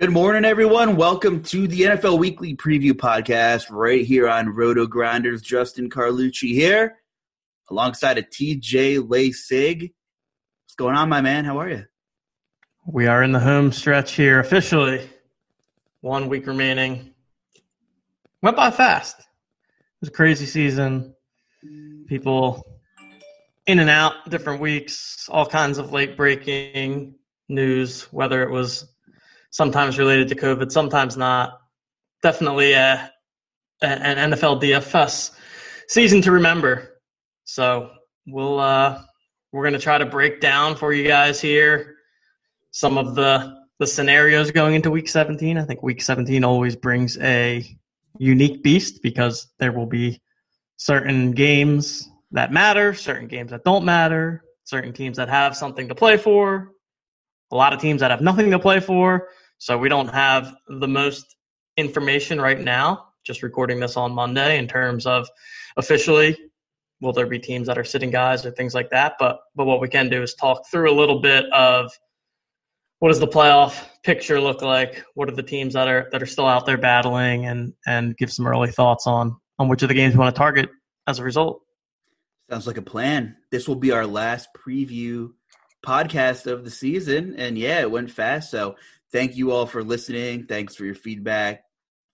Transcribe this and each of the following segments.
Good morning, everyone. Welcome to the NFL Weekly Preview Podcast right here on Roto Grinders. Justin Carlucci here, alongside of TJ Laessig. What's going on, my man? How are you? We are in the home stretch here officially. One week remaining. Went by fast. It was a crazy season. People in and out, different weeks, all kinds of late breaking news, whether it was sometimes related to COVID, sometimes not. Definitely a, an NFL DFS season to remember. So we'll uh, we're going to try to break down for you guys here some of the the scenarios going into Week 17. I think Week 17 always brings a unique beast because there will be certain games that matter, certain games that don't matter, certain teams that have something to play for, a lot of teams that have nothing to play for. So we don't have the most information right now, just recording this on Monday in terms of officially will there be teams that are sitting guys or things like that. But but what we can do is talk through a little bit of what does the playoff picture look like? What are the teams that are that are still out there battling and and give some early thoughts on on which of the games we want to target as a result. Sounds like a plan. This will be our last preview podcast of the season. And yeah, it went fast. So thank you all for listening. Thanks for your feedback,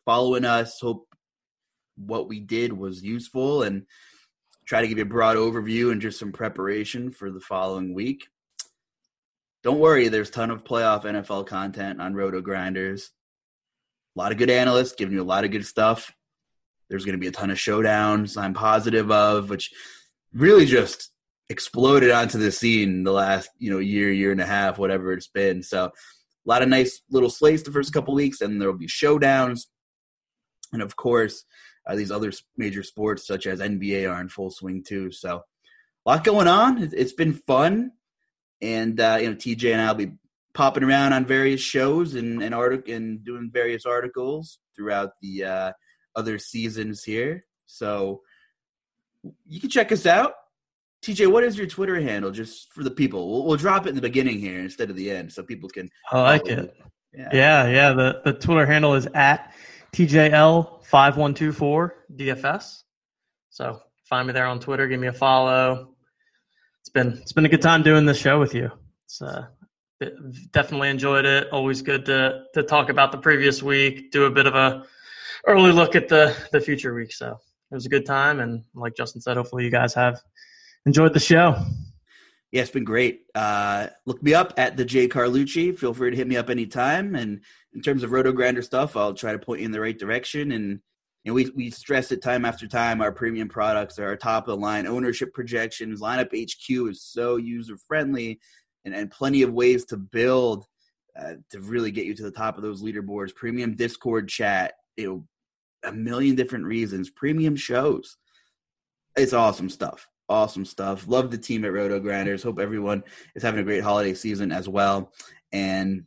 following us. Hope what we did was useful and try to give you a broad overview and just some preparation for the following week. Don't worry, there's a ton of playoff NFL content on Roto Grinders. A lot of good analysts giving you a lot of good stuff. There's going to be a ton of showdowns I'm positive of, which really just exploded onto the scene the last, you know, year, year and a half, whatever it's been. So a lot of nice little slates the first couple weeks, and there will be showdowns, and of course, uh, these other major sports such as NBA are in full swing too. So, a lot going on. It's been fun, and uh, you know, TJ and I'll be popping around on various shows and and artic- and doing various articles throughout the uh, other seasons here. So, you can check us out TJ, what is your Twitter handle just for the people? We'll, we'll, drop it in the beginning here instead of the end so people can. I like it. Yeah. yeah, yeah. The, the Twitter handle is at TJL5124 DFS. So find me there on Twitter. Give me a follow. It's been it's been a good time doing this show with you. It's uh, definitely enjoyed it. Always good to to talk about the previous week. Do a bit of a early look at the the future week. So it was a good time, and like Justin said, hopefully you guys have enjoyed the show. Yeah, it's been great. Uh, look me up at the J Carlucci. Feel free to hit me up anytime. And in terms of Roto Grinder stuff, I'll try to point you in the right direction. And you know, we we stress it time after time. Our premium products are our top of the line. Ownership projections, lineup HQ is so user friendly, and, and plenty of ways to build uh, to really get you to the top of those leaderboards. Premium Discord chat, you know, a million different reasons. Premium shows. It's awesome stuff. Awesome stuff. Love the team at Roto Grinders. Hope everyone is having a great holiday season as well. And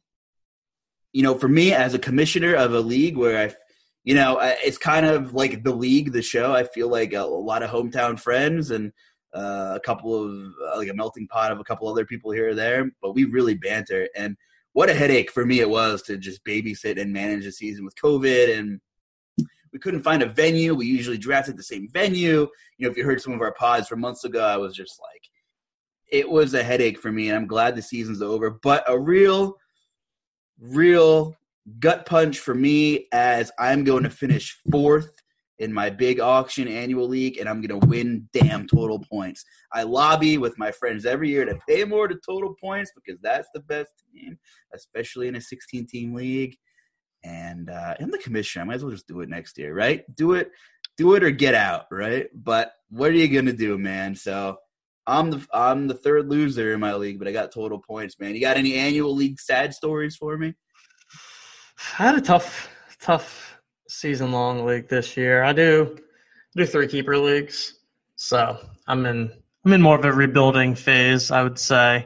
you know, for me as a commissioner of a league where I you know, it's kind of like the league, the show. I feel like a, a lot of hometown friends and uh, a couple of uh, like a melting pot of a couple other people here or there, but we really banter. And what a headache for me it was to just babysit and manage the season with COVID and we couldn't find a venue. We usually drafted the same venue. You know, if you heard some of our pods from months ago, I was just like, it was a headache for me, and I'm glad the season's over. But a real, real gut punch for me as I'm going to finish fourth in my big auction annual league and I'm going to win damn total points. I lobby with my friends every year to pay more to total points because that's the best team, especially in a 16 team league. And uh, I'm the commissioner. I might as well just do it next year, right? Do it, do it or get out, right? But what are you to do, man? So I'm the I'm the third loser in my league, but I got total points, man. You got any annual league sad stories for me? I had a tough, tough season long league this year. I do do three keeper leagues, so I'm in I'm in more of a rebuilding phase. I would say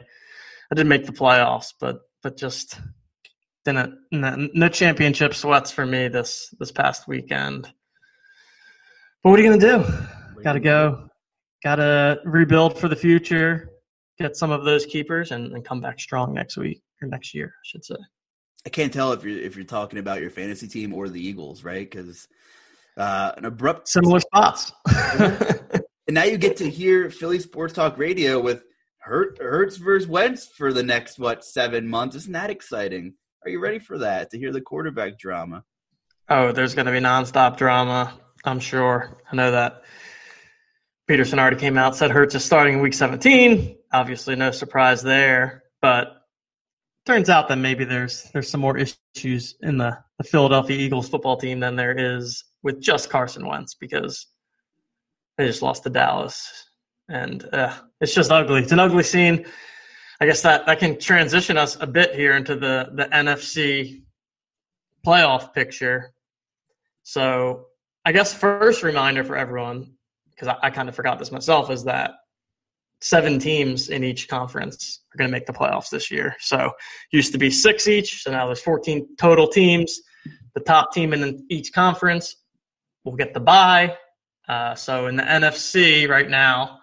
I didn't make the playoffs, but but just didn't no, no championship sweats for me this this past weekend. But what are you gonna do? Got to go. Got to rebuild for the future. Get some of those keepers and, and come back strong next week or next year, I should say. I can't tell if you're if you're talking about your fantasy team or the Eagles, right? Because uh, an abrupt similar spots. and now you get to hear Philly Sports Talk Radio with Hurt, Hurts versus Wentz for the next what seven months. Isn't that exciting? Are you ready for that? To hear the quarterback drama? Oh, there's going to be nonstop drama. I'm sure. I know that. Pederson already came out said Hurts is starting in Week 17. Obviously, no surprise there. But turns out that maybe there's there's some more issues in the, the Philadelphia Eagles football team than there is with just Carson Wentz because they just lost to Dallas, and uh, it's just ugly. It's an ugly scene. I guess that that can transition us a bit here into the the NFC playoff picture. So I guess first reminder for everyone because I, I kind of forgot this myself is that seven teams in each conference are going to make the playoffs this year. So used to be six each, so now there's 14 total teams. The top team in each conference will get the bye. Uh, so in the NFC right now,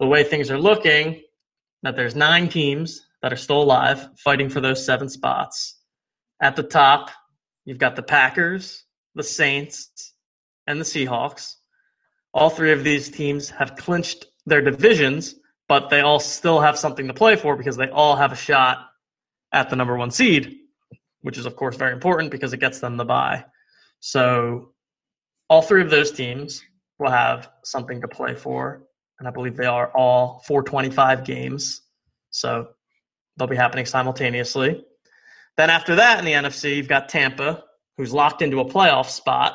the way things are looking, that there's nine teams that are still alive, fighting for those seven spots. At the top, you've got the Packers, the Saints, and the Seahawks. All three of these teams have clinched their divisions, but they all still have something to play for because they all have a shot at the number one seed, which is of course very important because it gets them the bye. So all three of those teams will have something to play for, and I believe they are all 425 games. So they'll be happening simultaneously. Then after that in the NFC, you've got Tampa, who's locked into a playoff spot,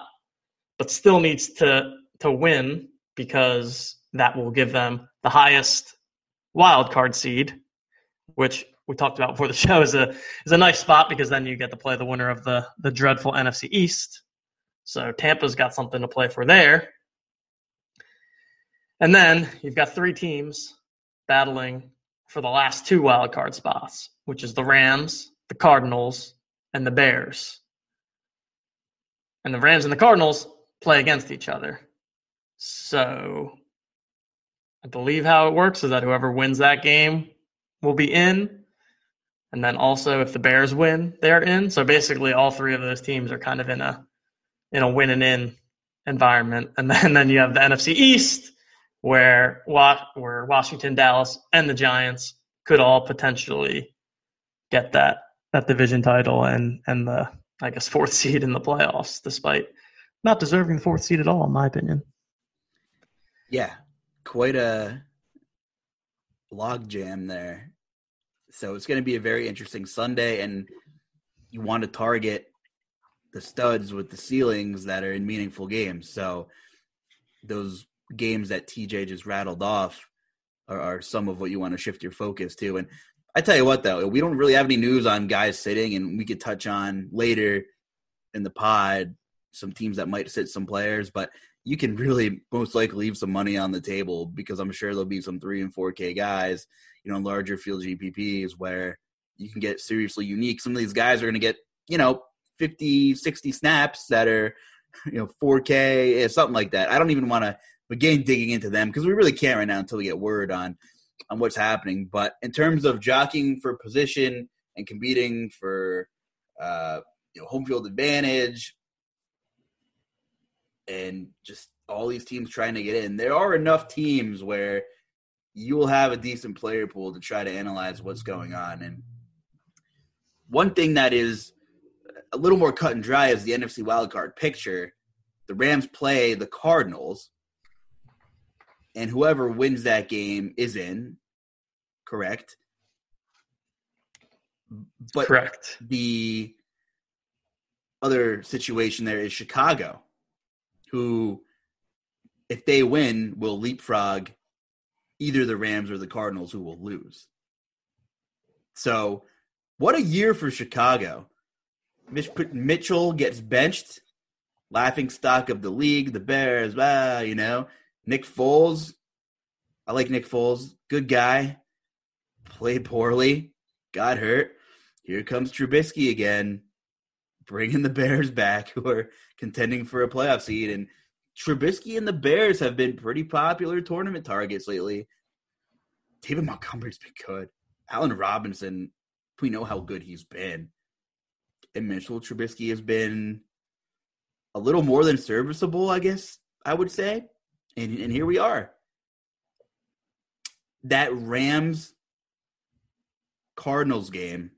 but still needs to to win because that will give them the highest wild card seed, which we talked about before the show is a is a nice spot because then you get to play the winner of the the dreadful NFC East. So Tampa's got something to play for there. And then you've got three teams battling for the last two wild card spots, which is the Rams, the Cardinals, and the Bears. And the Rams and the Cardinals play against each other. So I believe how it works is that whoever wins that game will be in. And then also if the Bears win, they're in. So basically all three of those teams are kind of in a in a win and in environment. And then, and then you have the NFC East where where Washington, Dallas, and the Giants could all potentially get that that division title and and the I guess fourth seed in the playoffs, despite not deserving the fourth seed at all, in my opinion. Yeah, quite a log jam there. So it's going to be a very interesting Sunday, and you want to target the studs with the ceilings that are in meaningful games. So those games that TJ just rattled off are, are some of what you want to shift your focus to. And I tell you what, though, we don't really have any news on guys sitting, and we could touch on later in the pod some teams that might sit some players, but you can really most likely leave some money on the table because I'm sure there'll be some three and four K guys, you know, larger field GPPs where you can get seriously unique. Some of these guys are going to get, you know, 50, 60 snaps that are, you know, 4K, eh, something like that. I don't even want to begin digging into them because we really can't right now until we get word on on what's happening. But in terms of jockeying for position and competing for uh, you know, home field advantage, and just all these teams trying to get in. There are enough teams where you will have a decent player pool to try to analyze what's going on. And one thing that is a little more cut and dry is the NFC wildcard picture. The Rams play the Cardinals, and whoever wins that game is in. Correct. But correct. The other situation there is Chicago who, if they win, will leapfrog either the Rams or the Cardinals, who will lose. So, what a year for Chicago. Mitch, Mitchell gets benched, laughing stock of the league, the Bears, ah, you know. Nick Foles, I like Nick Foles, good guy, played poorly, got hurt. Here comes Trubisky again bringing the Bears back, who are contending for a playoff seed. And Trubisky and the Bears have been pretty popular tournament targets lately. David Montgomery's been good. Allen Robinson, we know how good he's been. And Mitchell Trubisky has been a little more than serviceable, I guess I would say. And, and here we are. That Rams Cardinals game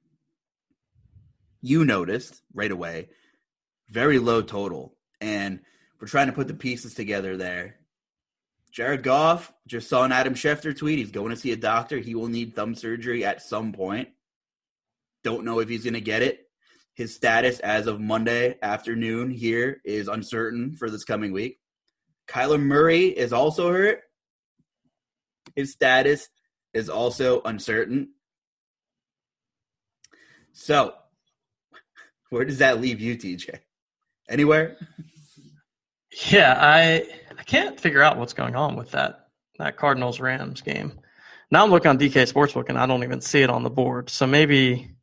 you noticed right away very low total. And we're trying to put the pieces together there. Jared Goff just saw an Adam Schefter tweet. He's going to see a doctor. He will need thumb surgery at some point. Don't know if he's going to get it. His status as of Monday afternoon here is uncertain for this coming week. Kyler Murray is also hurt. His status is also uncertain. So where does that leave you, TJ? Anywhere? Yeah, I I can't figure out what's going on with that that Cardinals Rams game. Now I'm looking on DK Sportsbook and I don't even see it on the board. So maybe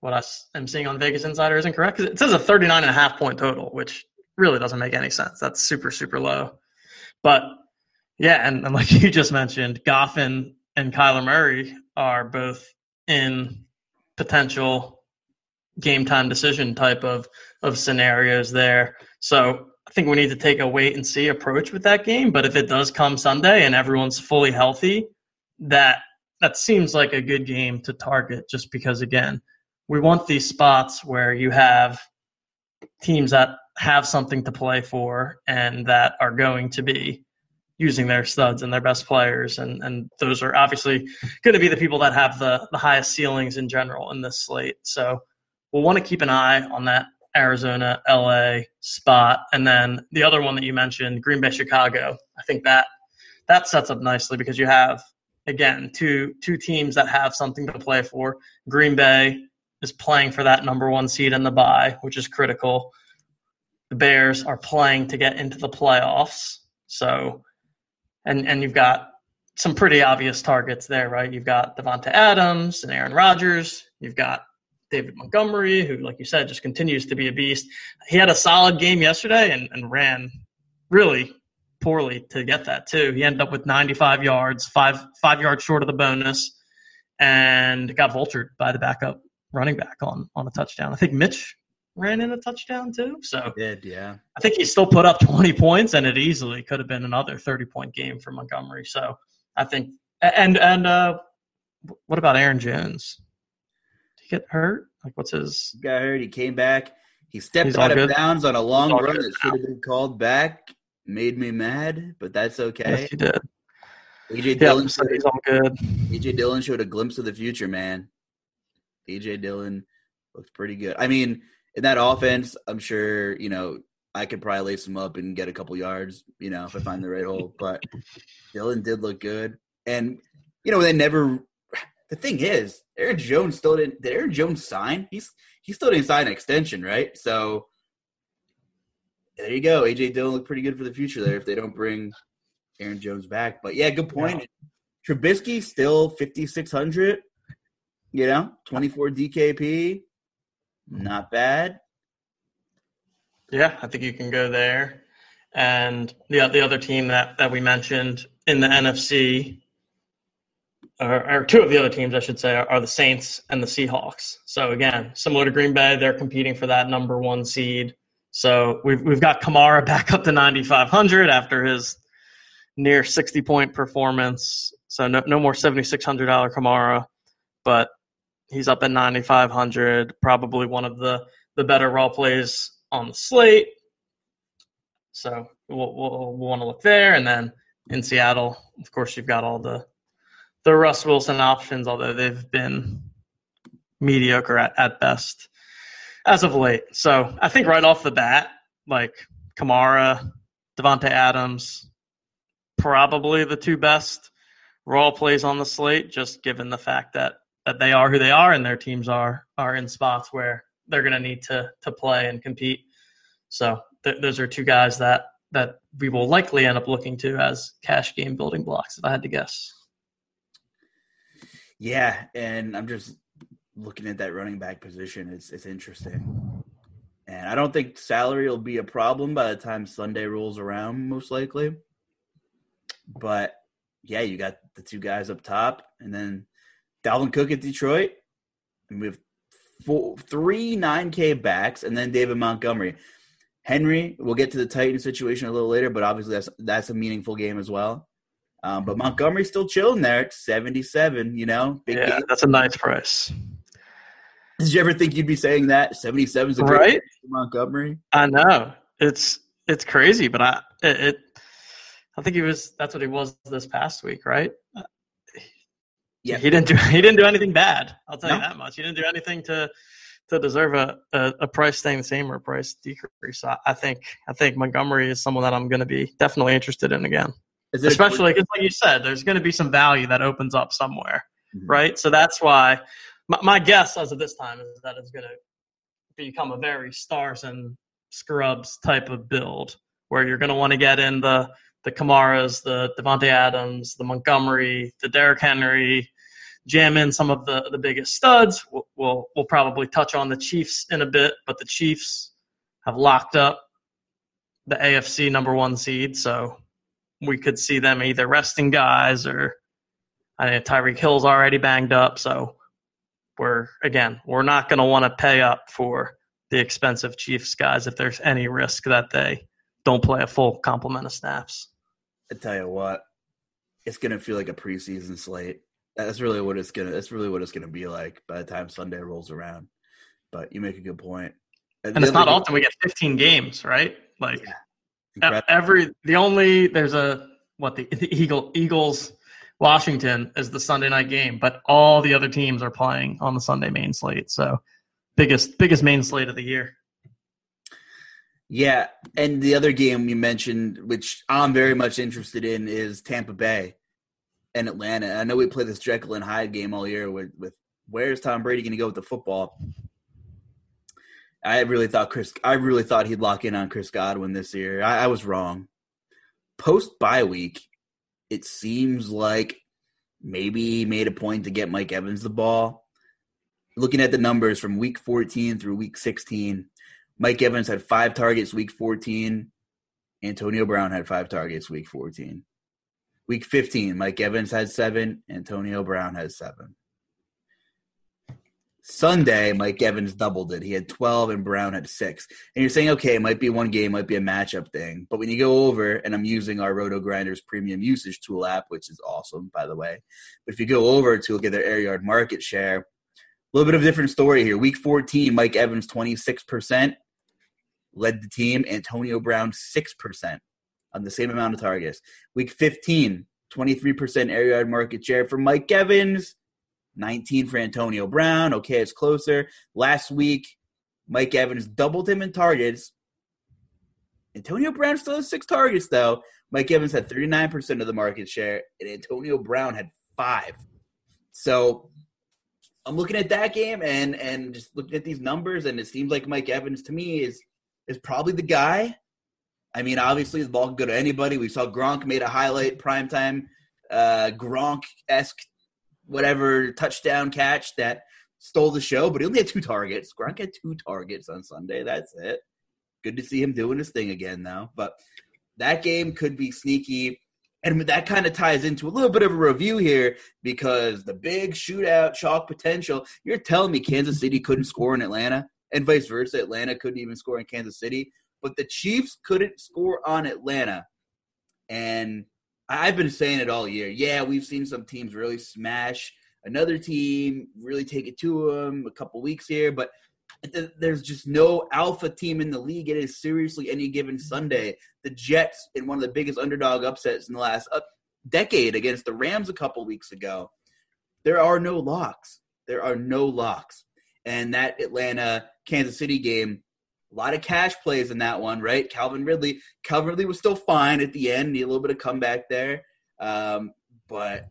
what I am seeing on Vegas Insider isn't correct. It says a 39 and a half point total, which really doesn't make any sense. That's super, super low. But yeah, and, and like you just mentioned, Goffin and, Kyler Murray are both in potential game time decision type of of scenarios there. So I think we need to take a wait and see approach with that game. But if it does come Sunday and everyone's fully healthy, that that seems like a good game to target. Just because again, we want these spots where you have teams that have something to play for and that are going to be using their studs and their best players and and those are obviously going to be the people that have the the highest ceilings in general in this slate so we'll want to keep an eye on that Arizona, LA spot. And then the other one that you mentioned, Green Bay, Chicago. I think that that sets up nicely because you have again two two teams that have something to play for. Green Bay is playing for that number one seed in the bye, which is critical. The Bears are playing to get into the playoffs. So and and you've got some pretty obvious targets there, right? You've got Davante Adams and Aaron Rodgers. You've got David Montgomery, who, like you said, just continues to be a beast. He had a solid game yesterday and, and ran really poorly to get that too. He ended up with 95 yards, five five yards short of the bonus, and got vultured by the backup running back on on a touchdown. I think Mitch ran in a touchdown too. So did yeah. I think he still put up 20 points, and it easily could have been another 30 point game for Montgomery. So I think and and uh, what about Aaron Jones? Did he get hurt? Like, what's his? He got hurt. He came back. He stepped He's out of good. bounds on a long run that should have been called back. Made me mad, but that's okay. Yes, he did. AJ Dillon said he's all good. AJ Dillon showed a glimpse of the future, man. AJ Dillon looked pretty good. I mean, in that offense, I'm sure you know I could probably lace him up and get a couple yards, you know, if I find the right hole. But Dillon did look good, and you know they never. The thing is, Aaron Jones still didn't. Did Aaron Jones sign? He's he still didn't sign an extension, right? So there you go. AJ Dillon look pretty good for the future there if they don't bring Aaron Jones back. But yeah, good point. Yeah. Trubisky still fifty six hundred. You know, twenty four DKP, not bad. Yeah, I think you can go there. And the the other team that that we mentioned in the NFC, or, or two of the other teams, I should say, are, are the Saints and the Seahawks. So again, similar to Green Bay, they're competing for that number one seed. So we've we've got Kamara back up to 9,500 after his near 60 point performance. So no no more $7,600 Kamara, but he's up at 9,500. Probably one of the the better role plays on the slate. So we'll, we'll, we'll want to look there, and then in Seattle, of course, you've got all the the Russ Wilson options, although they've been mediocre at, at best as of late. So I think right off the bat, like Kamara, Davante Adams, probably the two best role plays on the slate, just given the fact that that they are who they are and their teams are are in spots where they're going to need to to play and compete. So th- those are two guys that that we will likely end up looking to as cash game building blocks, if I had to guess. Yeah, and I'm just looking at that running back position. It's it's interesting, and I don't think salary will be a problem by the time Sunday rolls around, most likely. But yeah, you got the two guys up top, and then Dalvin Cook at Detroit, and we have four, three 9K backs, and then David Montgomery. Henry, we'll get to the Titan situation a little later, but obviously that's that's a meaningful game as well. Um, but Montgomery's still chilling there at 77, you know? Yeah, game. that's a nice price. Did you ever think you'd be saying that? 77 is a great right? Montgomery? I know. It's it's crazy, but I it, it, I think he was that's what he was this past week, right? Yeah. He didn't do he didn't do anything bad. I'll tell no. you that much. He didn't do anything to to deserve a, a, a, price staying the same or a price decrease. So I think I think Montgomery is someone that I'm going to be definitely interested in again. Especially because, like you said, there's going to be some value that opens up somewhere, mm-hmm. right? So that's why my, my, guess as of this time is that it's going to become a very stars and scrubs type of build where you're going to want to get in the the Kamaras, the Davante Adams, the Montgomery, the Derrick Henry, jam in some of the the biggest studs. We'll, we'll, we'll probably touch on the Chiefs in a bit, but the Chiefs have locked up the AFC number one seed, so we could see them either resting guys or I think Tyreek Hill's already banged up, so we're again we're not going to want to pay up for the expensive Chiefs guys if there's any risk that they don't play a full complement of snaps. I tell you what, it's going to feel like a preseason slate. That's really what it's gonna. That's really what it's gonna be like by the time Sunday rolls around. But you make a good point. And, and it's not often we get 15 games, right? Like yeah. every the only there's a what the, the Eagle Eagles Washington is the Sunday night game, but all the other teams are playing on the Sunday main slate. So biggest biggest main slate of the year. Yeah, and the other game you mentioned, which I'm very much interested in, is Tampa Bay and Atlanta. I know we play this Jekyll and Hyde game all year with, with where's Tom Brady going to go with the football. I really thought Chris. I really thought he'd lock in on Chris Godwin this year. I, I was wrong. Post bye week, it seems like maybe he made a point to get Mike Evans the ball. Looking at the numbers from week 14 through week 16, Mike Evans had five targets week 14. Antonio Brown had five targets week 14. Week 15, Mike Evans had seven. Antonio Brown has seven. Sunday, Mike Evans doubled it. He had 12 and Brown had six. And you're saying, okay, it might be one game, might be a matchup thing. But when you go over, and I'm using our Roto Grinders premium usage tool app, which is awesome, by the way. But if you go over to look at their air yard market share, a little bit of a different story here. Week 14, Mike Evans 26% led the team. Antonio Brown 6% on the same amount of targets. Week 15, 23% air yard market share for Mike Evans, 19 for Antonio Brown. Okay, it's closer. Last week, Mike Evans doubled him in targets. Antonio Brown still has six targets, though. Mike Evans had 39% of the market share, and Antonio Brown had five. So I'm looking at that game and and just looking at these numbers, and it seems like Mike Evans to me is is probably the guy. I mean, obviously the ball can go to anybody. We saw Gronk made a highlight primetime uh, Gronk esque whatever touchdown catch that stole the show, but he only had two targets. Gronk had two targets on Sunday. That's it. Good to see him doing his thing again, though. But that game could be sneaky. And that kind of ties into a little bit of a review here because the big shootout, chalk potential. You're telling me Kansas City couldn't score in Atlanta and vice versa. Atlanta couldn't even score in Kansas City, but the Chiefs couldn't score on Atlanta. And I've been saying it all year. Yeah, we've seen some teams really smash another team, really take it to them a couple weeks here, but there's just no alpha team in the league. It is seriously any given Sunday. The Jets in one of the biggest underdog upsets in the last decade against the Rams a couple weeks ago. There are no locks. There are no locks. And that Atlanta Kansas City game, a lot of cash plays in that one, right? Calvin Ridley. Calvin Ridley was still fine at the end, need a little bit of comeback there. Um, but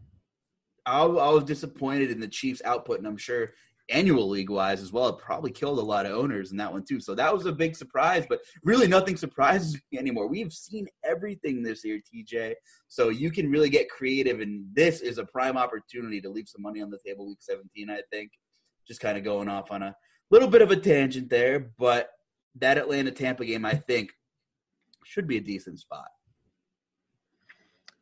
I, I was disappointed in the Chiefs' output, and I'm sure annual league wise as well. It probably killed a lot of owners in that one too. So that was a big surprise, but really nothing surprises me anymore. We've seen everything this year, TJ. So you can really get creative, and this is a prime opportunity to leave some money on the table week 17, I think. Just kind of going off on a little bit of a tangent there, but that Atlanta Tampa game, I think, should be a decent spot.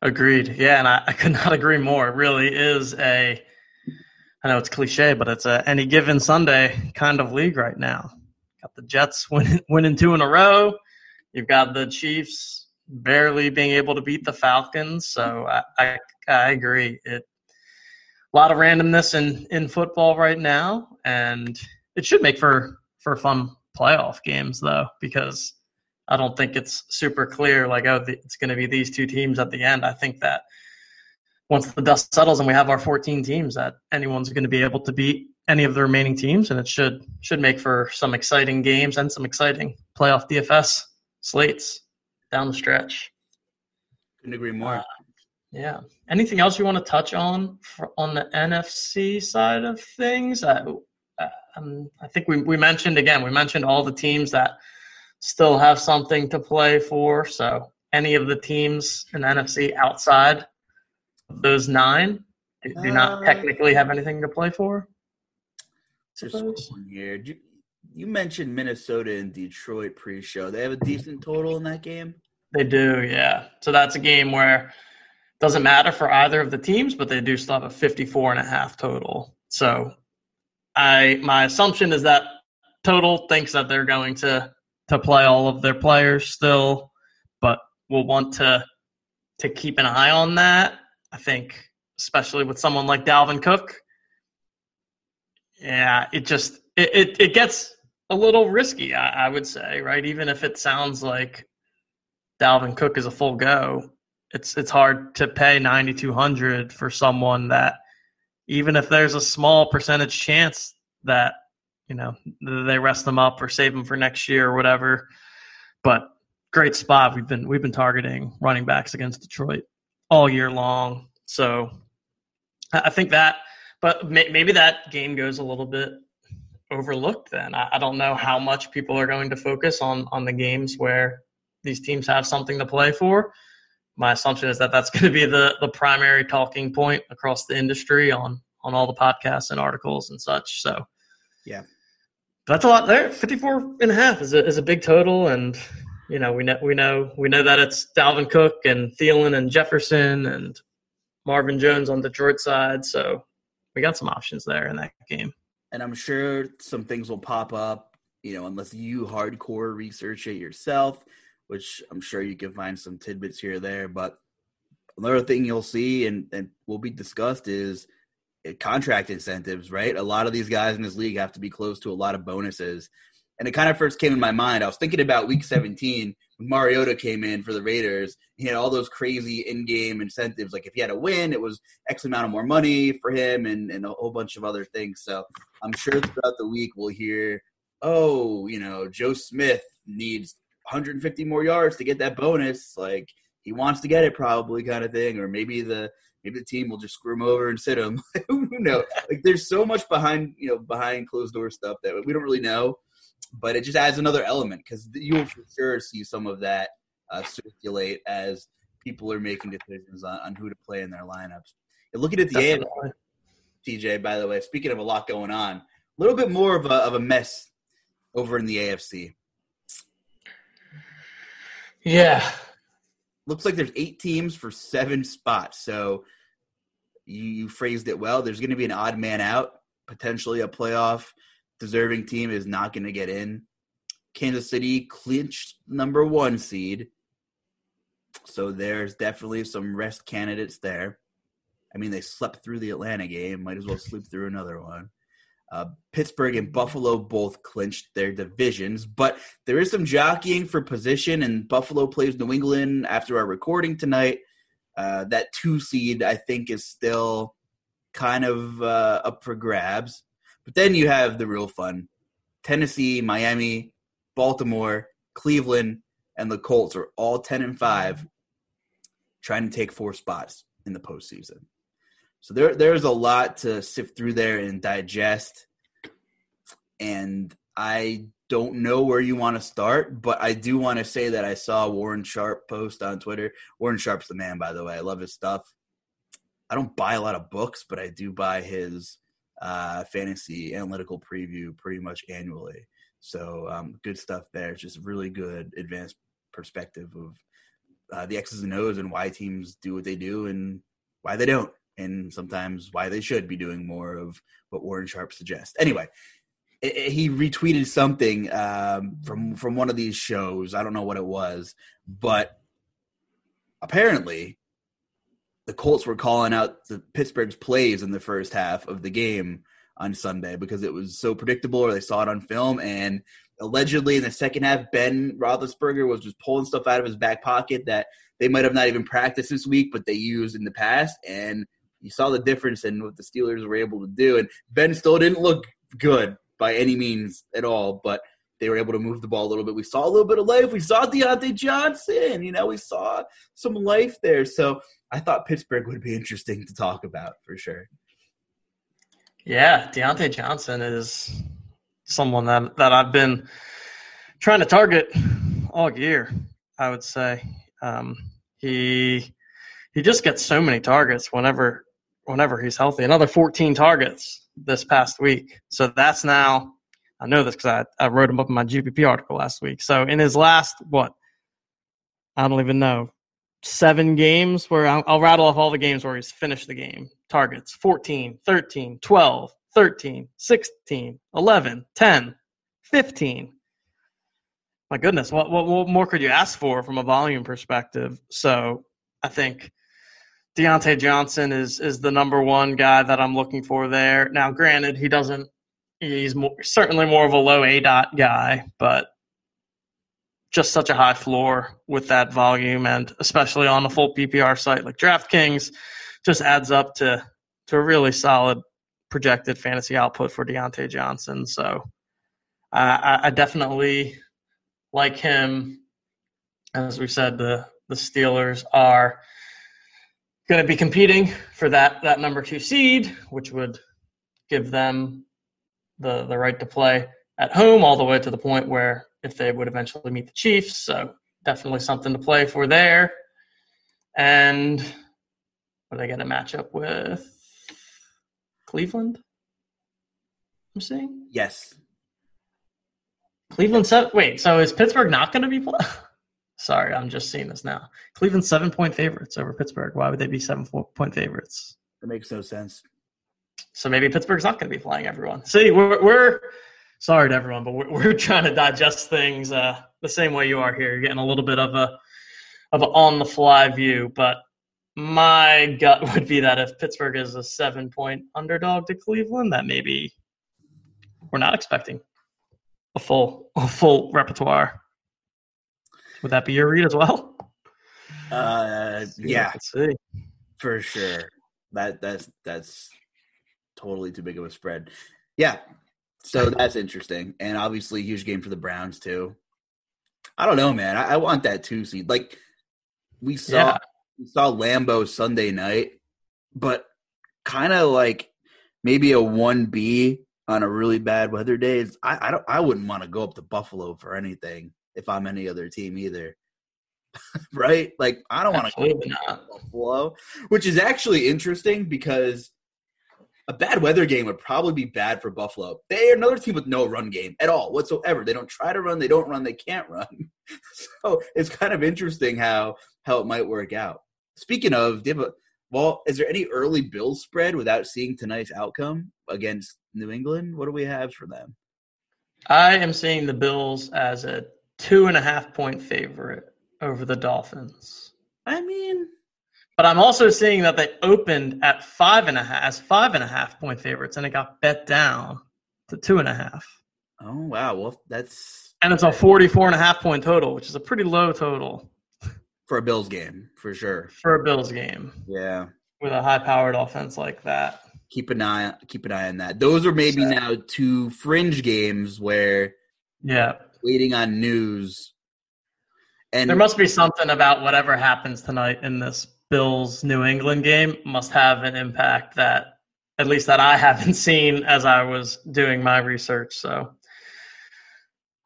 Agreed. Yeah, and I, I could not agree more. It really is a I know it's cliche, but it's a any given Sunday kind of league right now. Got the Jets winning, winning two in a row. You've got the Chiefs barely being able to beat the Falcons. So I, I, I agree. It a lot of randomness in in football right now, and it should make for for fun playoff games though, because I don't think it's super clear like oh it's going to be these two teams at the end. I think that once the dust settles and we have our 14 teams, that anyone's going to be able to beat any of the remaining teams, and it should should make for some exciting games and some exciting playoff DFS slates down the stretch. Couldn't agree more. Uh, yeah. Anything else you want to touch on for, on the NFC side of things? I, um, I think we we mentioned again. We mentioned all the teams that still have something to play for. So any of the teams in the NFC outside those nine do, do not uh, technically have anything to play for. Just Here, you, you mentioned Minnesota and Detroit pre-show. They have a decent total in that game. They do, yeah. So that's a game where it doesn't matter for either of the teams, but they do still have a 54 and a half total. So I my assumption is that total thinks that they're going to to play all of their players still, but we'll want to to keep an eye on that I think, especially with someone like Dalvin Cook. Yeah, it just it, it, it gets a little risky, I, I would say, right? Even if it sounds like Dalvin Cook is a full go, it's it's hard to pay ninety two hundred for someone that even if there's a small percentage chance that you know they rest them up or save them for next year or whatever. But great spot. We've been we've been targeting running backs against Detroit all year long. So I think that, but maybe that game goes a little bit overlooked. Then I don't know how much people are going to focus on on the games where these teams have something to play for. My assumption is that that's going to be the the primary talking point across the industry on on all the podcasts and articles and such. So yeah, that's a lot there. 54 and a half is a, is a big total. And you know, we know we know we know that it's Dalvin Cook and Thielen and Jefferson and Marvin Jones on Detroit side, so we got some options there in that game. And I'm sure some things will pop up, you know, unless you hardcore research it yourself, which I'm sure you can find some tidbits here or there. But another thing you'll see and, and will be discussed is eh, contract incentives, right? A lot of these guys in this league have to be close to a lot of bonuses. And it kind of first came in my mind. I was thinking about week 17 when Mariota came in for the Raiders. He had all those crazy in game incentives. Like if he had a win, it was X amount of more money for him and, and a whole bunch of other things. So I'm sure throughout the week we'll hear oh, you know, Joe Smith needs 150 more yards to get that bonus. Like he wants to get it, probably kind of thing. Or maybe the maybe the team will just screw him over and sit him. Who knows? Like there's so much behind you know behind closed door stuff that we don't really know. But it just adds another element because you'll for sure see some of that uh, circulate as people are making decisions on, on who to play in their lineups. And looking at the Definitely. TJ, by the way, speaking of a lot going on, a little bit more of a, of a mess over in the AFC. Yeah. Looks like there's eight teams for seven spots. So you, you phrased it well. There's going to be an odd man out, potentially a playoff deserving team is not going to get in. Kansas City clinched number one seed. So there's definitely some rest candidates there. I mean, they slept through the Atlanta game. Might as well sleep through another one. Uh, Pittsburgh and Buffalo both clinched their divisions, but there is some jockeying for position, and Buffalo plays New England after our recording tonight. Uh, that two seed, I think, is still kind of uh, up for grabs. But then you have the real fun Tennessee, Miami, Baltimore, Cleveland, and the Colts are all 10 and 5 trying to take four spots in the postseason. So there there's a lot to sift through there and digest. And I don't know where you want to start, but I do want to say that I saw Warren Sharp post on Twitter. Warren Sharp's the man, by the way. I love his stuff. I don't buy a lot of books, but I do buy his uh, fantasy analytical preview pretty much annually. So um, good stuff there. It's just really good advanced perspective of uh, the X's and O's and why teams do what they do and why they don't and sometimes why they should be doing more of what Warren Sharp suggests. Anyway, it, it, he retweeted something um, from from one of these shows. I don't know what it was, but apparently the Colts were calling out the Pittsburgh's plays in the first half of the game on Sunday because it was so predictable, or they saw it on film. And allegedly, in the second half, Ben Roethlisberger was just pulling stuff out of his back pocket that they might have not even practiced this week, but they used in the past. And you saw the difference in what the Steelers were able to do. And Ben still didn't look good by any means at all, but they were able to move the ball a little bit. We saw a little bit of life. We saw Diontae Johnson. You know, we saw some life there. So I thought Pittsburgh would be interesting to talk about for sure. Yeah, Diontae Johnson is someone that that I've been trying to target all year. I would say um, he he just gets so many targets whenever whenever he's healthy. Another 14 targets this past week. So that's now, I know this because I, I wrote him up in my GPP article last week. So in his last, what? I don't even know. Seven games where I'll, I'll rattle off all the games where he's finished the game. Targets 14, 13, 12, 13, 16, 11, 10, 15. My goodness, what, what, what more could you ask for from a volume perspective? So I think Diontae Johnson is is the number one guy that I'm looking for there. Now, granted, he doesn't. He's more, certainly more of a low aDOT guy, but just such a high floor with that volume, and especially on a full PPR site like DraftKings, just adds up to to a really solid projected fantasy output for Diontae Johnson. So, uh, I, I definitely like him. As we said, the the Steelers are going to be competing for that that number two seed, which would give them the the right to play at home all the way to the point where if they would eventually meet the Chiefs, so definitely something to play for there. And are they get a match up with Cleveland? I'm saying yes. Cleveland set. Wait, so is Pittsburgh not going to be? Play- Sorry, I'm just seeing this now. Cleveland seven point favorites over Pittsburgh. Why would they be seven point favorites? That makes no sense. So maybe Pittsburgh's not going to be playing everyone. See, we're, we're sorry to everyone, but we're, we're trying to digest things uh, the same way you are here. You're getting a little bit of a of an on the fly view, but my gut would be that if Pittsburgh is a seven point underdog to Cleveland, that maybe we're not expecting a full a full repertoire. Would that be your read as well? Uh, yeah, for sure. That that's that's totally too big of a spread. Yeah, So that's interesting, and obviously huge game for the Browns too. I don't know, man. I, I want that two seed. Like we saw, yeah. we saw Lambeau Sunday night, but kind of like maybe a one B on a really bad weather day. I, I don't. I wouldn't want to go up to Buffalo for anything if I'm any other team either. right? Like I don't want to go to Buffalo, which is actually interesting because a bad weather game would probably be bad for Buffalo. They are another team with no run game at all whatsoever. They don't try to run, they don't run, they can't run. so it's kind of interesting how how it might work out. Speaking of, do a, well, is there any early Bills spread without seeing tonight's outcome against New England? What do we have for them? I am seeing the Bills as a two and a half point favorite over the Dolphins. I mean, but I'm also seeing that they opened at five and a half as five and a half point favorites, and it got bet down to two and a half. Oh wow! Well, that's and it's a 44 and a half point total, which is a pretty low total for a Bills game for sure. For a Bills game, yeah, with a high-powered offense like that. Keep an eye keep an eye on that. Those are maybe now two fringe games where yeah, waiting on news. And there must be something about whatever happens tonight in this Bills New England game must have an impact that at least that I haven't seen as I was doing my research. So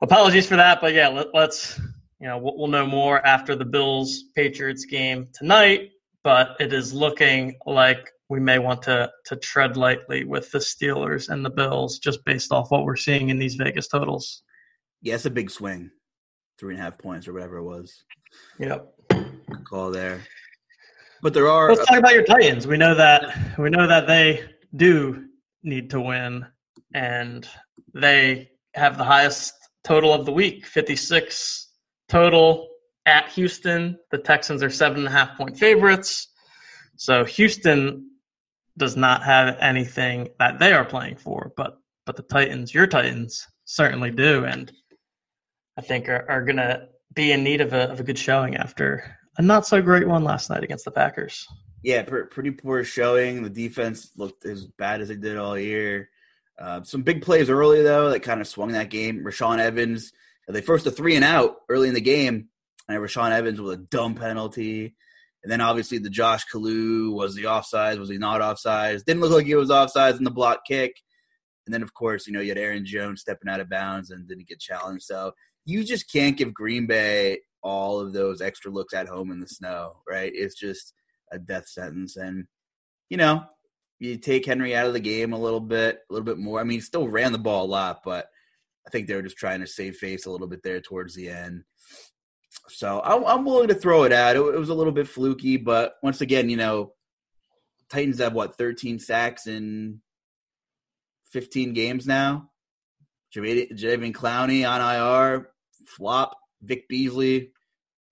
apologies for that, but yeah, let, us you know we'll, we'll know more after the Bills Patriots game tonight. But it is looking like we may want to to tread lightly with the Steelers and the Bills just based off what we're seeing in these Vegas totals. Yeah, it's a big swing, three and a half points or whatever it was. Yep. Good call there. But there are. Let's talk about your Titans. We know that we know that they do need to win, and they have the highest total of the week, fifty six total at Houston. The Texans are seven and a half point favorites. So Houston does not have anything that they are playing for, but but the Titans, your Titans, certainly do, and I think are, are going to be in need of a of a good showing after a not so great one last night against the Packers. Yeah, pretty poor showing. The defense looked as bad as they did all year. Uh, some big plays early though that kind of swung that game. Rashaan Evans, they forced a three and out early in the game, and Rashaan Evans with a dumb penalty. And then obviously the Josh Kalu was the offside, was he not offside? Didn't look like he was offside in the block kick. And then of course, you know, you had Aaron Jones stepping out of bounds and didn't get challenged. So you just can't give Green Bay all of those extra looks at home in the snow, right? It's just a death sentence. And, you know, you take Henry out of the game a little bit, a little bit more. I mean, he still ran the ball a lot, but I think they were just trying to save face a little bit there towards the end. So I'm, willing to throw it out. It, was a little bit fluky, but once again, you know, Titans have what 13 sacks in 15 games now. Jadeveon Clowney on IR, flop. Vic Beasley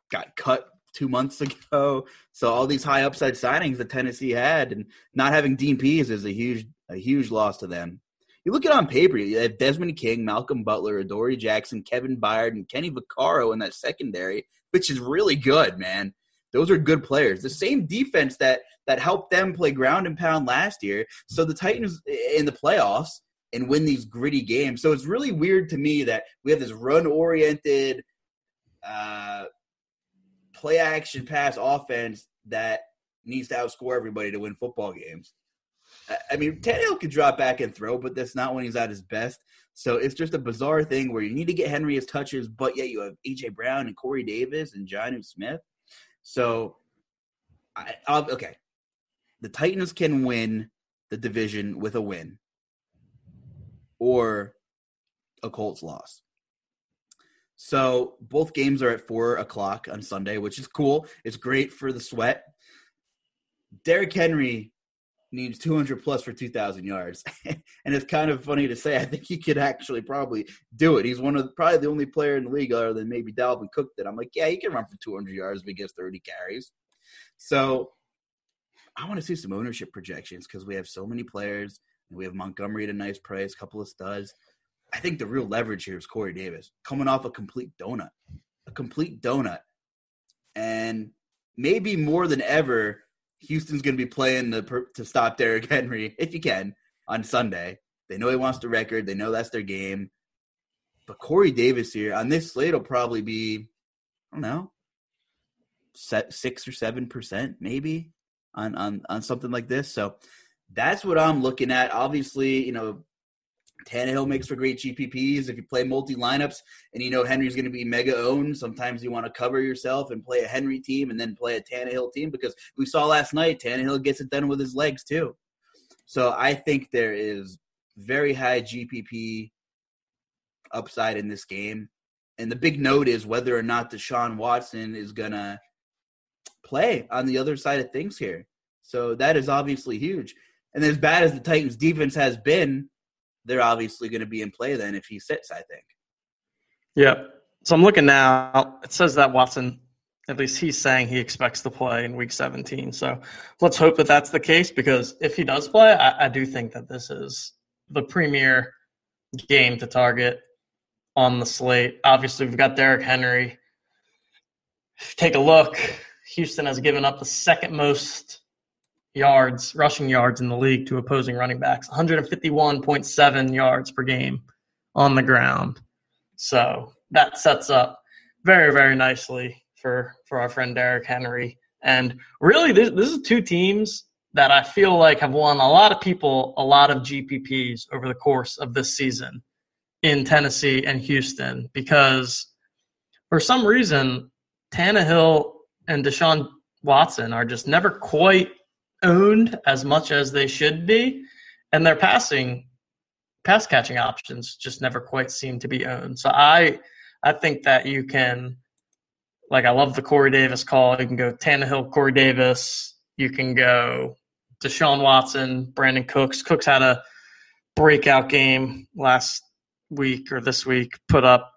got cut two months ago. So all these high upside signings that Tennessee had, and not having Pees is a huge a huge loss to them. You look at on paper, you have Desmond King, Malcolm Butler, Adoree Jackson, Kevin Byard, and Kenny Vaccaro in that secondary, which is really good, man. Those are good players. The same defense that that helped them play ground and pound last year. So the Titans in the playoffs and win these gritty games. So it's really weird to me that we have this run oriented uh, play action pass offense that needs to outscore everybody to win football games. I mean, Tannehill could drop back and throw, but that's not when he's at his best. So it's just a bizarre thing where you need to get Henry his touches, but yet you have AJ Brown and Corey Davis and Jonnu Smith. So, I, I'll, okay, the Titans can win the division with a win or a Colts loss. So both games are at four o'clock on Sunday, which is cool. It's great for the sweat. Derrick Henry needs 200 plus for 2,000 yards, and it's kind of funny to say. I think he could actually probably do it. He's one of the, probably the only player in the league, other than maybe Dalvin Cook, that I'm like, yeah, he can run for 200 yards if he gets 30 carries. So I want to see some ownership projections because we have so many players. We have Montgomery at a nice price, couple of studs. I think the real leverage here is Corey Davis coming off a complete donut, a complete donut, and maybe more than ever, Houston's going to be playing the, to stop Derrick Henry if you can on Sunday. They know he wants the record. They know that's their game. But Corey Davis here on this slate will probably be, I don't know, six or seven percent maybe on on on something like this. So that's what I'm looking at. Obviously, you know, Tannehill makes for great GPPs. If you play multi lineups and you know Henry's going to be mega owned, sometimes you want to cover yourself and play a Henry team and then play a Tannehill team because we saw last night Tannehill gets it done with his legs too. So I think there is very high GPP upside in this game. And the big note is whether or not Deshaun Watson is going to play on the other side of things here. So that is obviously huge. And as bad as the Titans defense has been, they're obviously going to be in play then if he sits, I think. Yep. So I'm looking now. It says that Watson, at least he's saying he expects to play in week 17. So let's hope that that's the case because if he does play, I, I do think that this is the premier game to target on the slate. Obviously, we've got Derrick Henry. Take a look. Houston has given up the second most yards, rushing yards in the league to opposing running backs, 151.7 yards per game on the ground. So that sets up very, very nicely for for our friend Derrick Henry. And really, this, this is two teams that I feel like have won a lot of people a lot of GPPs over the course of this season in Tennessee and Houston because for some reason Tannehill and Deshaun Watson are just never quite owned as much as they should be, and their passing pass catching options just never quite seem to be owned. So I I think that you can like I love the Corey Davis call. You can go Tannehill, Corey Davis. You can go Deshaun Watson, Brandin Cooks. Cooks had a breakout game last week or this week, put up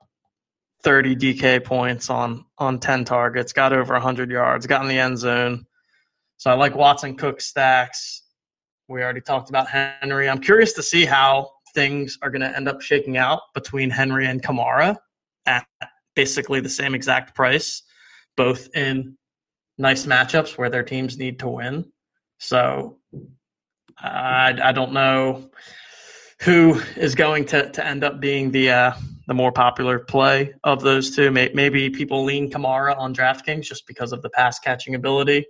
30 DK points on on 10 targets, got over 100 yards, got in the end zone. So I like Watson Cook stacks. We already talked about Henry. I'm curious to see how things are going to end up shaking out between Henry and Kamara at basically the same exact price, both in nice matchups where their teams need to win. So I, I don't know who is going to, to end up being the uh, the more popular play of those two. Maybe people lean Kamara on DraftKings just because of the pass catching ability,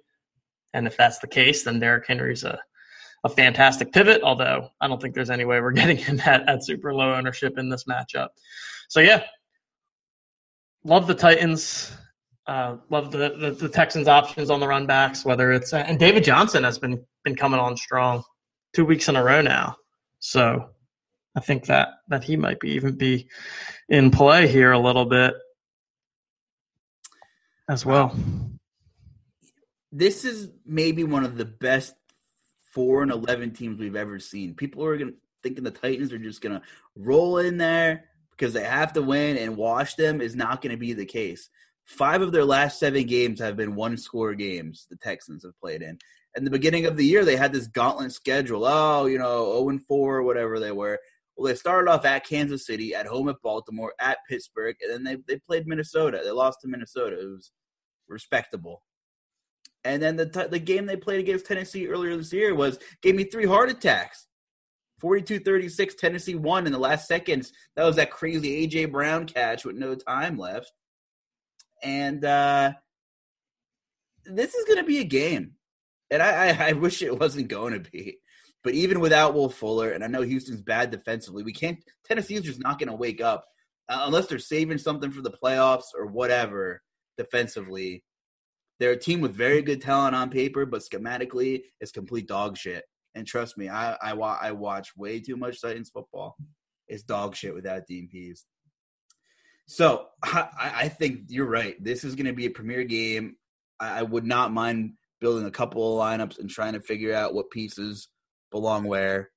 and if that's the case, then Derrick Henry's a a fantastic pivot. Although I don't think there's any way we're getting him at, at super low ownership in this matchup. So yeah, love the Titans. Uh, love the, the, the Texans' options on the run backs. Whether it's and David Johnson has been been coming on strong two weeks in a row now. So I think that that he might be even be in play here a little bit as well. This is maybe one of the best four and eleven teams we've ever seen. People are gonna thinking the Titans are just gonna roll in there because they have to win and wash them is not to be the case. Five of their last seven games have been one score games the Texans have played in. In the beginning of the year, they had this gauntlet schedule. Oh, you know, 0 and 4, whatever they were. Well, they started off at Kansas City, at home at Baltimore, at Pittsburgh, and then they they played Minnesota. They lost to Minnesota. It was respectable. And then the t- the game they played against Tennessee earlier this year was gave me three heart attacks. 42-36 Tennessee won in the last seconds. That was that crazy AJ Brown catch with no time left. And uh this is going to be a game. And I, I, I wish it wasn't going to be. But even without Will Fuller, and I know Houston's bad defensively, we can't. Tennessee's just not going to wake up uh, unless they're saving something for the playoffs or whatever defensively. They're a team with very good talent on paper, but schematically, it's complete dog shit. And trust me, I I, wa- I watch way too much Titans football. It's dog shit without Pees. So I, I think you're right. This is going to be a premier game. I, I would not mind building a couple of lineups and trying to figure out what pieces belong where.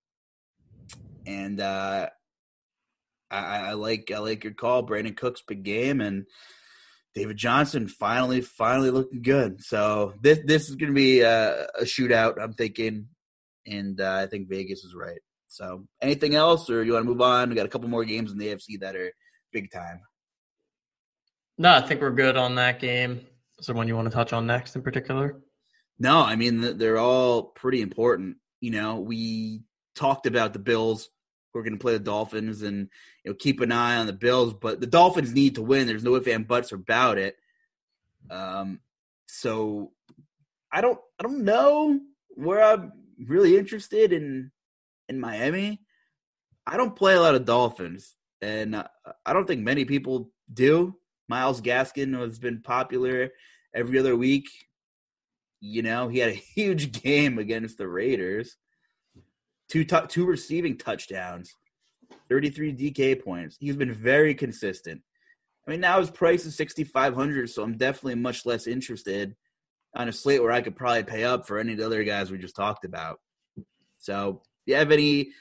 And uh, I, I like I like your call, Brandin Cooks, big game, and David Johnson finally finally looking good. So this this is going to be a, a, shootout. I'm thinking, and uh, I think Vegas is right. So anything else, or you want to move on? We got a couple more games in the AFC that are big time. No, I think we're good on that game. Is there one you want to touch on next in particular? No, I mean they're all pretty important. You know, we talked about the Bills we're going to play the Dolphins and you know keep an eye on the Bills. But the Dolphins need to win. There's no if and buts about it. Um, so I don't I don't know where I'm really interested in in Miami. I don't play a lot of Dolphins, and I don't think many people do. Myles Gaskin has been popular every other week. You know, he had a huge game against the Raiders. Two two receiving touchdowns, 33 DK points. He's been very consistent. I mean, now his price is 6500 so I'm definitely much less interested on a slate where I could probably pay up for any of the other guys we just talked about. So, do you have any,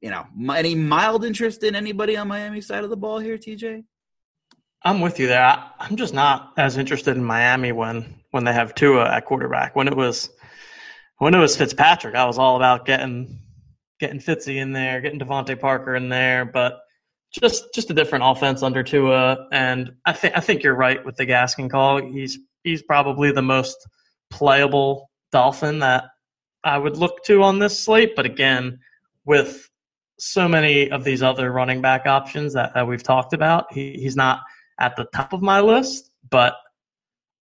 you know, any mild interest in anybody on Miami side of the ball here, TJ? I'm with you there. I, am just not as interested in Miami when when they have Tua at quarterback. When it was when it was Fitzpatrick, I was all about getting getting Fitzy in there, getting DeVante Parker in there, but just just a different offense under Tua. And I think I think you're right with the Gaskin call. He's he's probably the most playable Dolphin that I would look to on this slate. But again, with so many of these other running back options that, that we've talked about, he, he's not at the top of my list, but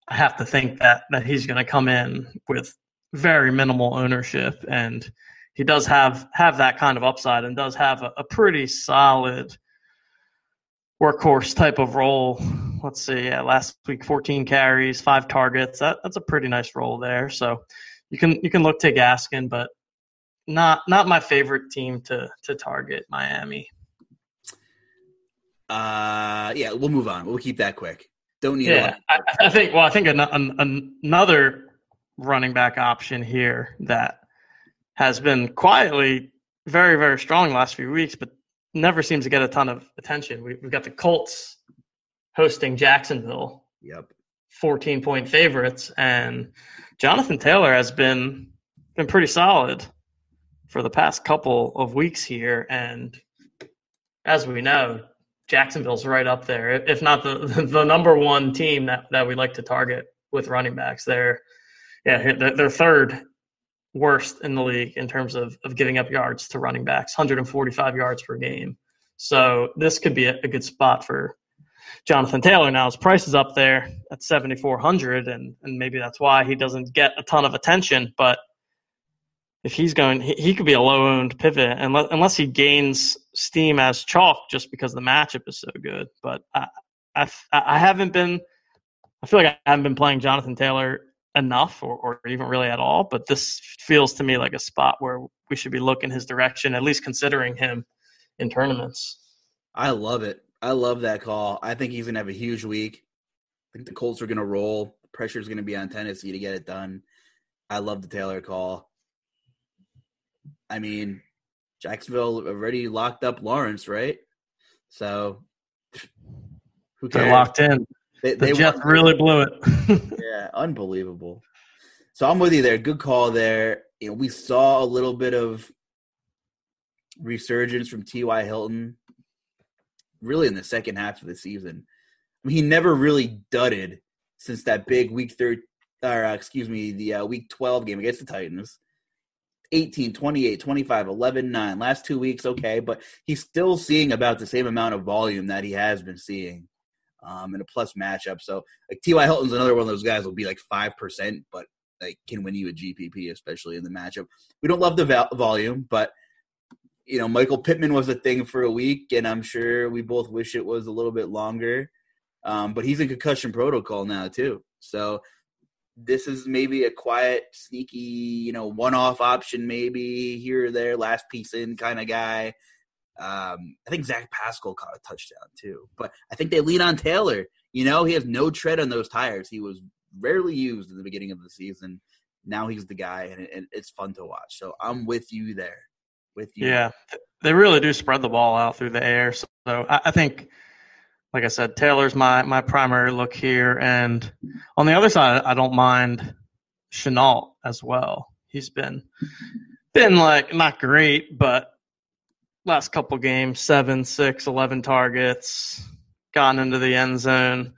I have to think that that he's going to come in with very minimal ownership, and he does have have that kind of upside, and does have a, a pretty solid workhorse type of role. Let's see, yeah, last week 14 carries, five targets. That that's a pretty nice role there. So you can you can look to Gaskin, but not not my favorite team to to target Miami. Uh, yeah, we'll move on. We'll keep that quick. Don't need. Yeah, I, I, think. Well, I think an, an, another running back option here that has been quietly very very strong last few weeks, but never seems to get a ton of attention. We, have got the Colts hosting Jacksonville. Yep. 14 point favorites and Jonathan Taylor has been been pretty solid for the past couple of weeks here and as we know Jacksonville's right up there, if not the the number one team that, that we like to target with running backs. They're yeah, they're, they're third worst in the league in terms of, of giving up yards to running backs, 145 yards per game. So this could be a, a good spot for Jonathan Taylor. Now his price is up there at 7,400, and and maybe that's why he doesn't get a ton of attention. But if he's going, he, he could be a low owned pivot unless, unless he gains steam as chalk just because the matchup is so good. But I, I, I haven't been, I feel like I haven't been playing Jonathan Taylor enough or, or even really at all. But this feels to me like a spot where we should be looking his direction, at least considering him in tournaments. I love it. I love that call. I think he's going to have a huge week. I think the Colts are going to roll. Pressure is going to be on Tennessee to get it done. I love the Taylor call. I mean, Jacksonville already locked up Lawrence, right? So who cares? They're locked in. They, the they Jets really blew it. unbelievable. So I'm with you there. Good call there. You know, we saw a little bit of resurgence from T.Y. Hilton really in the second half of the season. I mean, he never really dudded since that big week third, or uh, excuse me, the uh, week 12 game against the Titans. 18, 28, 25, 11, 9. Last two weeks, okay, but he's still seeing about the same amount of volume that he has been seeing um, in a plus matchup. So, like, T.Y. Hilton's another one of those guys will be like 5%, but like can win you a GPP, especially in the matchup. We don't love the val- volume, but you know, Michael Pittman was a thing for a week, and I'm sure we both wish it was a little bit longer. Um, but he's in concussion protocol now too. So this is maybe a quiet, sneaky, you know, one-off option, maybe here or there, last piece in kind of guy. Um, I think Zach Pascal caught a touchdown too, but I think they lean on Taylor. You know, he has no tread on those tires. He was rarely used at the beginning of the season. Now he's the guy, and, it, and it's fun to watch. So I'm with you there. With you. Yeah, they really do spread the ball out through the air. So I, I think like I said, Taylor's my my primary look here, and on the other side, I don't mind Shenault as well. He's been been like not great, but last couple games, seven, six, eleven targets, gotten into the end zone.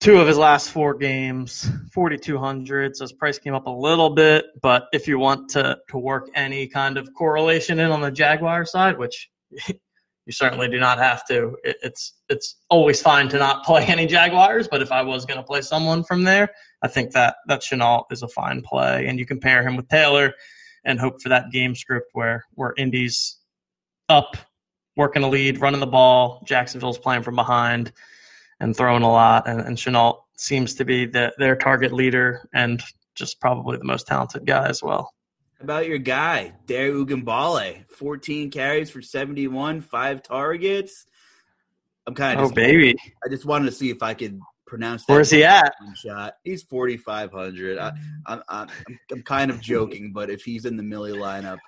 two of his last four games, 4,200. So his price came up a little bit. But if you want to, to work any kind of correlation in on the Jaguar side, which you certainly do not have to, it, it's it's always fine to not play any Jaguars. But if I was going to play someone from there, I think that that Shenault is a fine play, and you compare him with Taylor and hope for that game script where where Indy's up, working a lead, running the ball, Jacksonville's playing from behind and throwing a lot, and, and Shenault seems to be the, their target leader and just probably the most talented guy as well. How about your guy, Dare Ogunbowale? 14 carries for 71, five targets. I'm kind of oh baby. I just wanted to see if I could pronounce that. Where's he at? Shot. He's 4,500. I, I'm, I'm, I'm kind of joking, but if he's in the Millie lineup,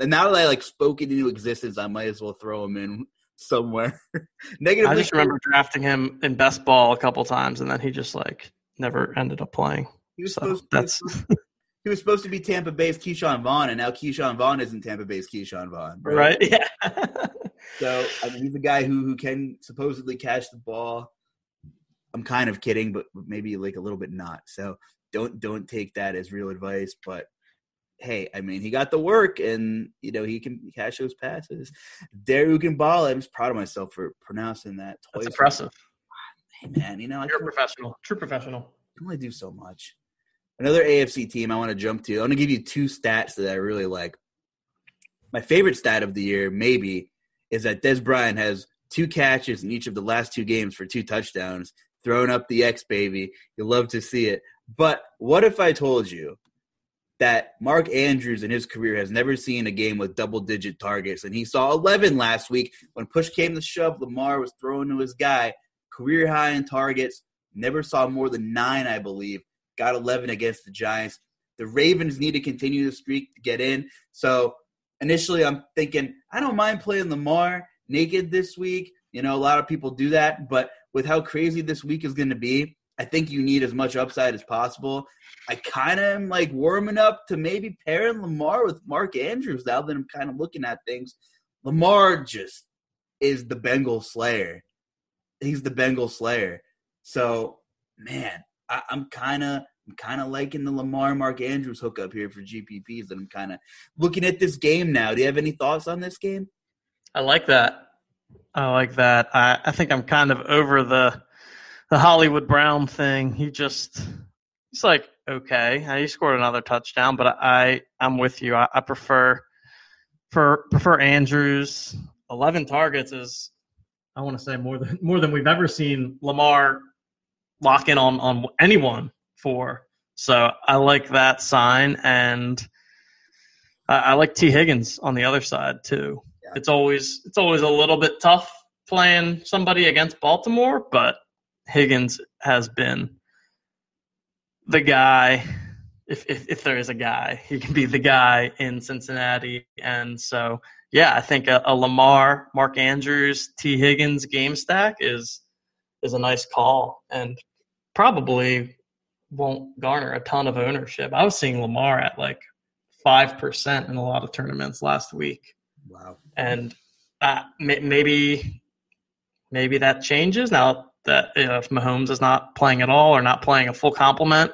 and now that I like spoke it into existence, I might as well throw him in somewhere. Negative. I just remember drafting him in best ball a couple times, and then he just like never ended up playing. He was so supposed that's. To, he was supposed to be Tampa Bay's Ke'Shawn Vaughn, and now Ke'Shawn Vaughn isn't Tampa Bay's Ke'Shawn Vaughn. Right? right? Yeah. so I mean, he's a guy who who can supposedly catch the ball. I'm kind of kidding, but maybe like a little bit not. So don't don't take that as real advice. But hey, I mean, he got the work, and you know he can catch those passes. Derek Ball, I'm just proud of myself for pronouncing that twice. That's impressive. Hey man, you know you're a professional, true professional. You only do so much. Another AFC team I want to jump to. I want to give you two stats that I really like. My favorite stat of the year, maybe, is that Dez Bryant has two catches in each of the last two games for two touchdowns throwing up the X baby. You love to see it. But what if I told you that Mark Andrews in his career has never seen a game with double digit targets, and he saw 11 last week when push came to shove. Lamar was thrown to his guy, career high in targets. Never saw more than nine, I believe. Got 11 against the Giants. The Ravens need to continue the streak to get in. So initially, I'm thinking I don't mind playing Lamar naked this week. You know, a lot of people do that, but with how crazy this week is going to be, I think you need as much upside as possible. I kind of am like warming up to maybe pairing Lamar with Mark Andrews now that I'm kind of looking at things. Lamar just is the Bengal Slayer. He's the Bengal Slayer. So, man, I, am kind of I'm kind of liking the Lamar Mark Andrews hookup here for GPPs, and I'm kind of looking at this game now. Do you have any thoughts on this game? I like that. I like that. I, I think I'm kind of over the the Hollywood Brown thing. He just he's like okay. He scored another touchdown, but I I'm with you. I, I prefer for prefer Andrews. Eleven targets is I want to say more than more than we've ever seen Lamar lock in on on anyone for. So I like that sign, and I, I like Tee Higgins on the other side too it's always it's always a little bit tough playing somebody against Baltimore, but Higgins has been the guy. If, if, if there is a guy, he can be the guy in Cincinnati, and so yeah, I think a, a Lamar, Mark Andrews, Tee Higgins game stack is is a nice call, and probably won't garner a ton of ownership. I was seeing Lamar at like five percent in a lot of tournaments last week. Wow. And uh, maybe maybe that changes now that you know, if Mahomes is not playing at all or not playing a full complement.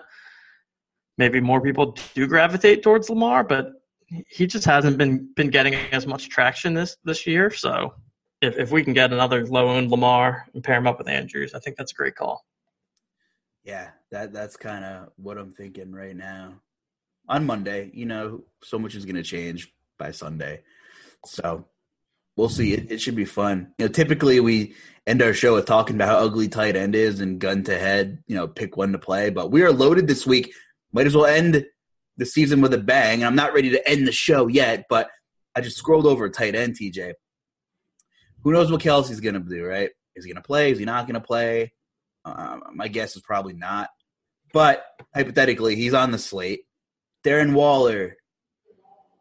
Maybe more people do gravitate towards Lamar, but he just hasn't been been getting as much traction this this year. So if if we can get another low owned Lamar and pair him up with Andrews, I think that's a great call. Yeah, that that's kind of what I'm thinking right now. On Monday, you know, so much is going to change by Sunday. So we'll see. It, it should be fun. You know, typically we end our show with talking about how ugly tight end is and gun to head, you know, pick one to play. But we are loaded this week. Might as well end the season with a bang. And I'm not ready to end the show yet, but I just scrolled over tight end, TJ. Who knows what Kelce's going to do, right? Is he going to play? Is he not going to play? Uh, my guess is probably not. But hypothetically, he's on the slate. Darren Waller,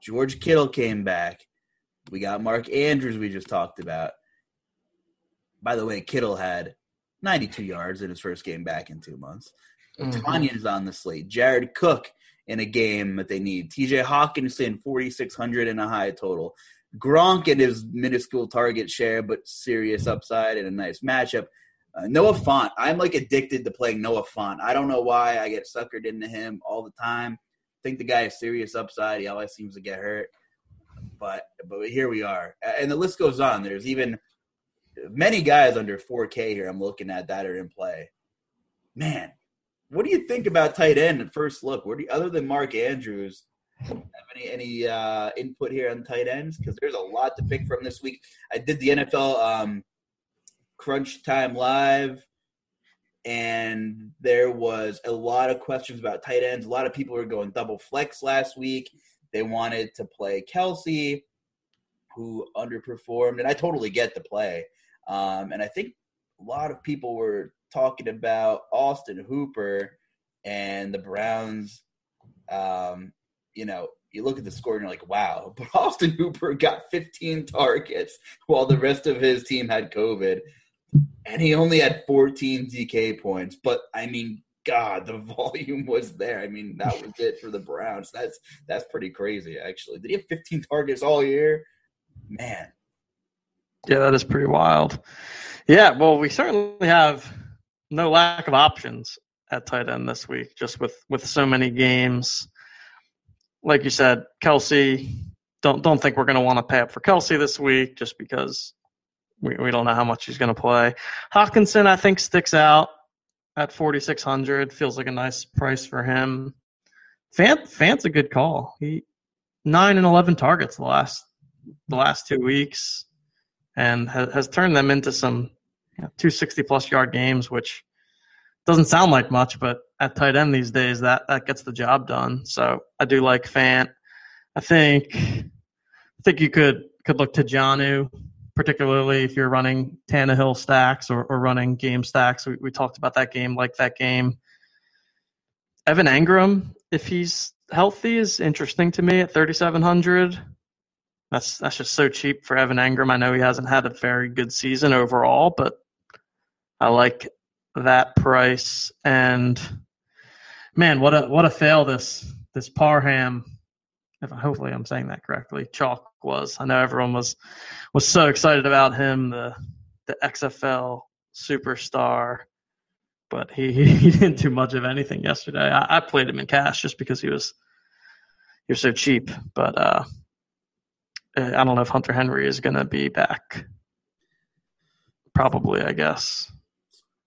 George Kittle came back. We got Mark Andrews, we just talked about. By the way, Kittle had 92 yards in his first game back in two months. mm is on the slate. Jared Cook in a game that they need. TJ Hockenson, 4,600 in a high total. Gronk and his minuscule target share, but serious upside and a nice matchup. Uh, Noah Fant, I'm like addicted to playing Noah Fant. I don't know why I get suckered into him all the time. I think the guy is serious upside. He always seems to get hurt. But but here we are, and the list goes on. There's even many guys under 4K here. I'm looking at that are in play. Man, what do you think about tight end at first look? What do you, other than Mark Andrews? Have any any uh, input here on tight ends? Because there's a lot to pick from this week. I did the NFL um, Crunch Time Live, and there was a lot of questions about tight ends. A lot of people were going double flex last week. They wanted to play Kelce, who underperformed, and I totally get the play. Um, and I think a lot of people were talking about Austin Hooper and the Browns. Um, you know, you look at the score and you're like, wow. But Austin Hooper got 15 targets while the rest of his team had COVID. And he only had 14 DK points. But I mean, God, the volume was there. I mean, that was it for the Browns. That's that's pretty crazy, actually. Did he have 15 targets all year? Man. Yeah, that is pretty wild. Yeah, well, we certainly have no lack of options at tight end this week, just with with so many games. Like you said, Kelce, Don't don't think we're going to want to pay up for Kelce this week, just because we we don't know how much he's going to play. Hockenson, I think, sticks out at forty six hundred. Feels like a nice price for him. Fant Fant's a good call. He nine and eleven targets the last the last two weeks, and has, has turned them into some you know, 260 plus yard games, which doesn't sound like much, but at tight end these days, that that gets the job done. So I do like Fant. I think I think you could could look to Jonnu, particularly if you're running Tannehill stacks or, or running game stacks. We, we talked about that game, like that game. Evan Engram, if he's healthy, is interesting to me at 3,700. That's that's just so cheap for Evan Engram. I know he hasn't had a very good season overall, but I like that price. And man, what a what a fail this this Parham. If hopefully I'm saying that correctly, chalk was. I know everyone was was so excited about him, the the XFL superstar, but he he didn't do much of anything yesterday. I, I played him in cash just because he was was so cheap, but uh, I don't know if Hunter Henry is going to be back. Probably, I guess.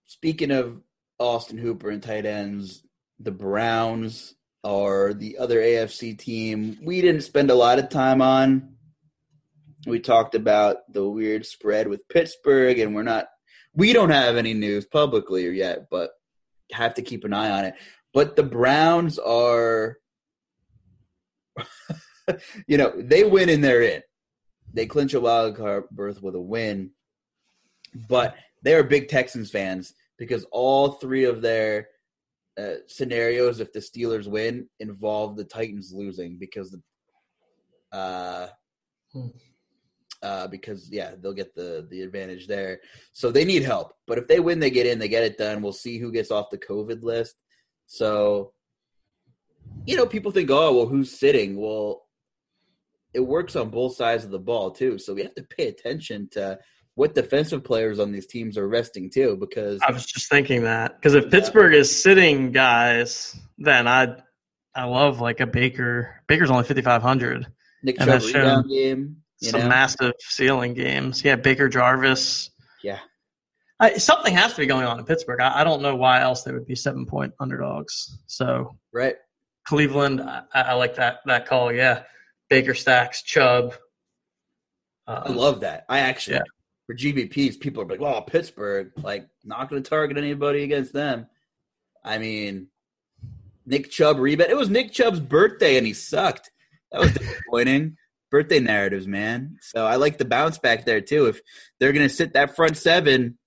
Speaking of Austin Hooper and tight ends, the Browns are the other AFC team we didn't spend a lot of time on. We talked about the weird spread with Pittsburgh, and we're not, we don't have any news publicly yet, but have to keep an eye on it. But the Browns are you know, they win and they're in. They clinch a wild card berth with a win, but they are big Texans fans because all three of their uh, scenarios, if the Steelers win, involve the Titans losing because the, uh, hmm. uh, because yeah, they'll get the the advantage there. So they need help, but if they win, they get in, they get it done. We'll see who gets off the COVID list. So, you know, people think, oh, well, who's sitting? Well, it works on both sides of the ball too. So we have to pay attention to what defensive players on these teams are resting too. Because I was just thinking that because if Pittsburgh is sitting guys, then I I love like a Baker. Baker's only fifty five hundred. Nick Chubb rebound game. some know? massive ceiling games. Yeah, Baker Jarvis. Yeah. I, something has to be going on in Pittsburgh. I, I, don't know why else they would be seven point underdogs. So right, Cleveland. I, I like that that call. Yeah, Baker Stacks, Chubb. Um, I love that. I actually yeah. For GPPs, people are like, "Well, Pittsburgh, like not going to target anybody against them." I mean, Nick Chubb rebound. It was Nick Chubb's birthday, and he sucked. That was disappointing. birthday narratives, man. So I like the bounce back there too. If they're going to sit that front seven,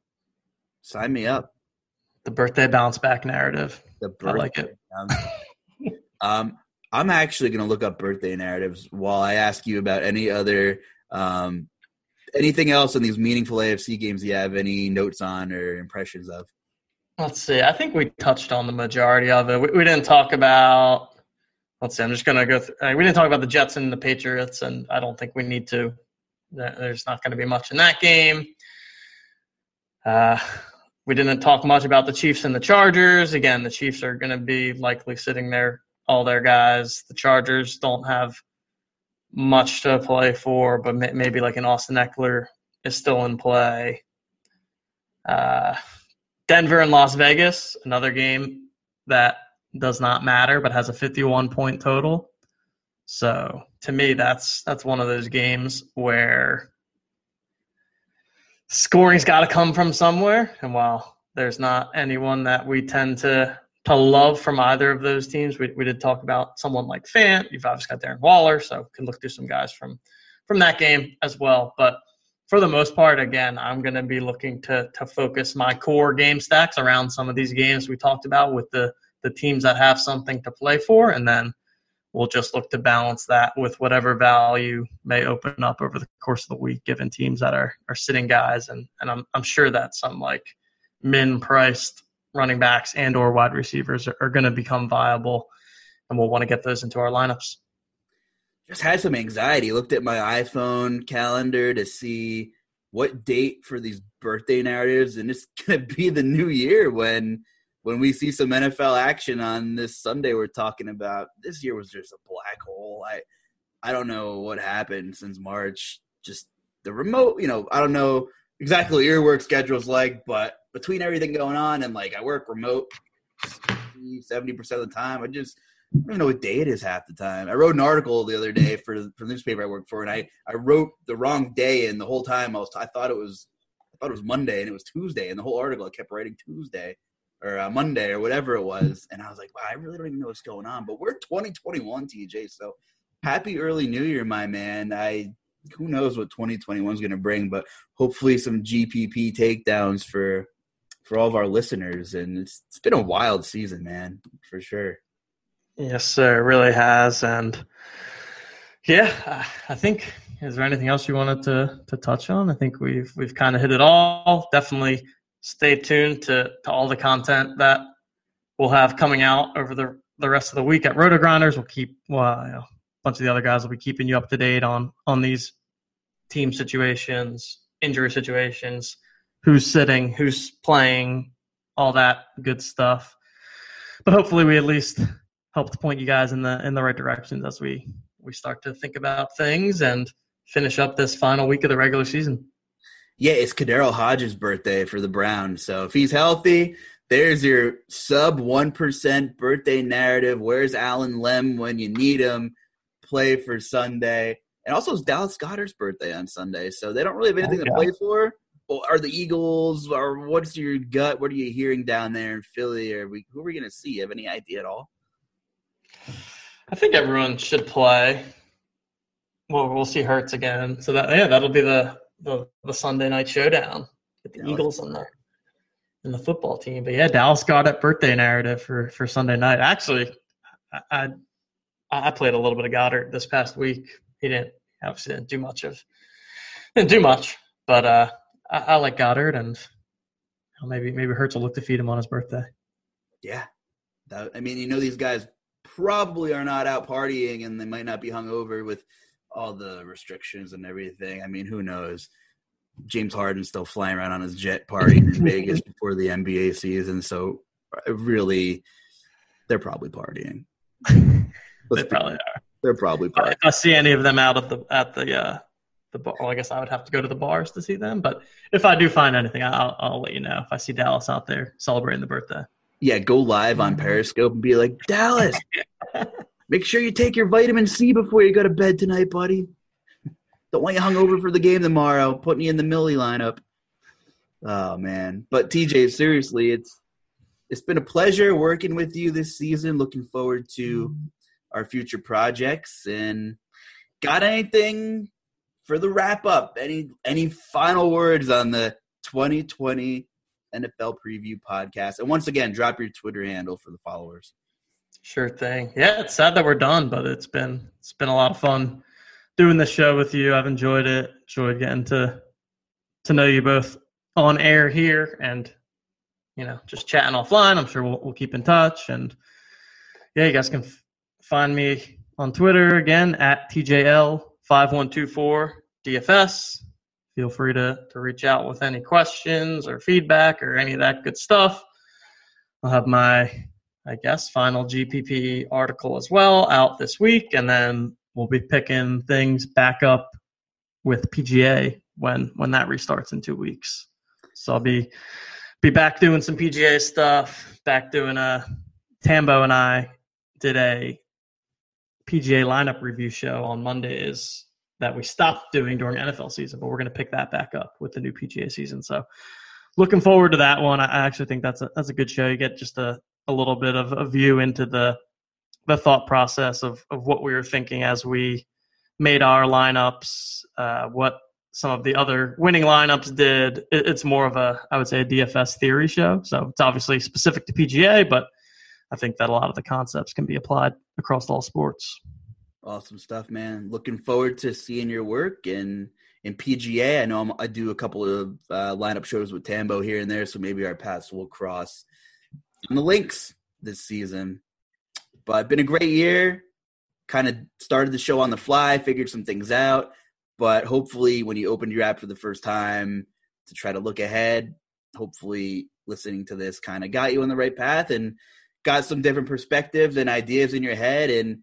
sign me up. The birthday bounce back narrative. The birthday I like it. um, I'm actually going to look up birthday narratives while I ask you about any other um, anything else in these meaningful AFC games you have any notes on or impressions of. Let's see. I think we touched on the majority of it. We, we didn't talk about. Let's see. I'm just going to go. Through, we didn't talk about the Jets and the Patriots, and I don't think we need to. There's not going to be much in that game. Uh, we didn't talk much about the Chiefs and the Chargers. Again, the Chiefs are going to be likely sitting there, all their guys. The Chargers don't have much to play for, but maybe like an Austin Ekeler is still in play. Uh, Denver and Las Vegas, another game that does not matter, but has a 51 point total. So to me, that's that's one of those games where scoring's got to come from somewhere. And while there's not anyone that we tend to to love from either of those teams, we, we did talk about someone like Fant. You've obviously got Darren Waller, so can look through some guys from from that game as well. But for the most part, again, I'm going to be looking to to focus my core game stacks around some of these games we talked about with the the teams that have something to play for, and then we'll just look to balance that with whatever value may open up over the course of the week, given teams that are are sitting guys, and and I'm I'm sure that some like min priced running backs and or wide receivers are, are going to become viable, and we'll want to get those into our lineups. Just had some anxiety. Looked at my iPhone calendar to see what date for these birthday narratives, and it's going to be the new year when when we see some NFL action on this Sunday we're talking about, this year was just a black hole. I I don't know what happened since March. Just the remote, you know, I don't know exactly your work schedule's like, but between everything going on and like I work remote 70% of the time, I just I don't even know what day it is half the time. I wrote an article the other day for for the newspaper I work for, and I I wrote the wrong day, and the whole time I was I thought it was I thought it was Monday, and it was Tuesday, and the whole article I kept writing Tuesday, or uh, Monday or whatever it was, and I was like, wow, I really don't even know what's going on. But we're 2021, TJ. So happy early New Year, my man. I who knows what 2021 is going to bring, but hopefully some GPP takedowns for for all of our listeners. And it's it's been a wild season, man, for sure. Yes, sir. It really has, and yeah, I think. Is there anything else you wanted to to touch on? I think we've we've kind of hit it all. Definitely stay tuned to, to all the content that we'll have coming out over the, the rest of the week at RotoGrinders. We'll keep, well, you know, bunch of the other guys will be keeping you up to date on, on these team situations, injury situations, who's sitting, who's playing, all that good stuff. But hopefully we at least help point you guys in the in the right directions as we we start to think about things and finish up this final week of the regular season yeah, it's KhaDarel Hodge's birthday for the Browns. So if he's healthy, there's your sub 1% birthday narrative. Where's Allen Lem when you need him? Play for Sunday. And also it's Dallas Goedert's birthday on Sunday. So they don't really have anything oh, to play for. Well, are the Eagles or what's your gut? What are you hearing down there in Philly? Are we, who are we going to see? You have any idea at all? I think everyone should play. Well, we'll see Hurts again. So that yeah, that'll be the the, the Sunday night showdown with the Eagles and the and the football team. But yeah, Dallas got a birthday narrative for for Sunday night. Actually, I I played a little bit of Goedert this past week. He didn't obviously didn't do much of didn't do much, but uh, I, I like Goedert and maybe maybe Hurts will look to feed him on his birthday. Yeah, that, I mean, you know, these guys probably are not out partying, and they might not be hung over with all the restrictions and everything. I mean, who knows? James Harden's still flying around on his jet party in Vegas before the NBA season, so uh, really, they're probably partying. they probably are. They're probably. If I see any of them out at the at the uh, the bar, well, I guess I would have to go to the bars to see them. But if I do find anything, I'll I'll let you know if I see Dallas out there celebrating the birthday. Yeah, go live on Periscope and be like, Dallas, Make sure you take your vitamin C before you go to bed tonight, buddy. Don't want you hungover for the game tomorrow. Putting you in the Millie lineup. Oh man. But TJ, seriously, it's it's been a pleasure working with you this season. Looking forward to our future projects. And got anything for the wrap up? Any any final words on the 2020 NFL preview podcast? And once again, drop your Twitter handle for the followers. Sure thing. Yeah, it's sad that we're done, but it's been it's been a lot of fun doing this show with you. I've enjoyed it. Enjoyed getting to to know you both on air here, and you know, just chatting offline. I'm sure we'll, we'll keep in touch. And yeah, you guys can find me on Twitter again at TJL five one two four DFS. feel free to, to reach out with any questions or feedback or any of that good stuff. I'll have my, I guess, final GPP article as well out this week, and then we'll be picking things back up with PGA when when that restarts in two weeks. So I'll be be back doing some PGA stuff, back doing a Tambo and I did a PGA lineup review show on Monday is that we stopped doing during NFL season, but we're going to pick that back up with the new PGA season. So looking forward to that one. I actually think that's a that's a good show. You get just a, a little bit of a view into the the thought process of of what we were thinking as we made our lineups, uh, what some of the other winning lineups did. It, it's more of a I would say a DFS theory show. So it's obviously specific to PGA, but I think that a lot of the concepts can be applied across all sports. Awesome stuff, man. Looking forward to seeing your work and in PGA. I know I'm, i do a couple of uh, lineup shows with Tambo here and there, so maybe our paths will cross on the links this season. But been a great year. Kind of started the show on the fly, figured some things out. But hopefully, when you opened your app for the first time to try to look ahead, hopefully listening to this kind of got you on the right path and got some different perspectives and ideas in your head and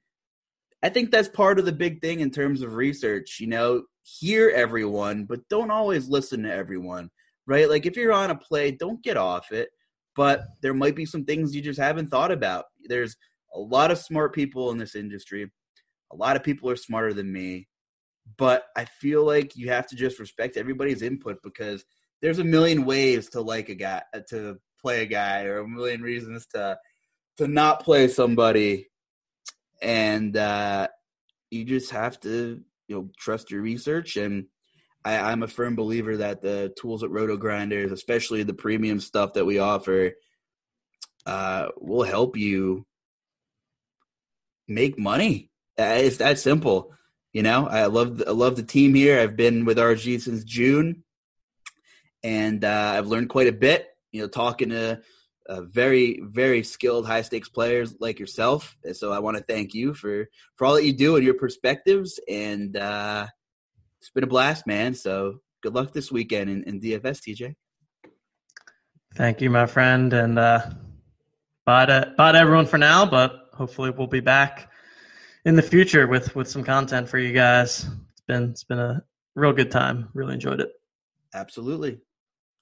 I think that's part of the big thing in terms of research. You know, hear everyone, but don't always listen to everyone, right? Like if you're on a play, don't get off it, but there might be some things you just haven't thought about. There's a lot of smart people in this industry. A lot of people are smarter than me, but I feel like you have to just respect everybody's input because there's a million ways to like a guy, to play a guy, or a million reasons to to not play somebody and uh, you just have to you know trust your research. And I, am a firm believer that the tools at RotoGrinders especially the premium stuff that we offer uh, will help you make money. Uh, it's that simple you know? I love i love the team here. I've been with rg since june. And uh, i've learned quite a bit you know talking to uh, very very skilled high stakes players like yourself. And so i want to thank you for for all that you do and your perspectives. And uh it's been a blast man. So good luck this weekend in, in dfs tj thank you my friend. And uh bye to bye to everyone for now but hopefully we'll be back in the future with with some content for you guys. It's been it's been a real good time. Really enjoyed it. Absolutely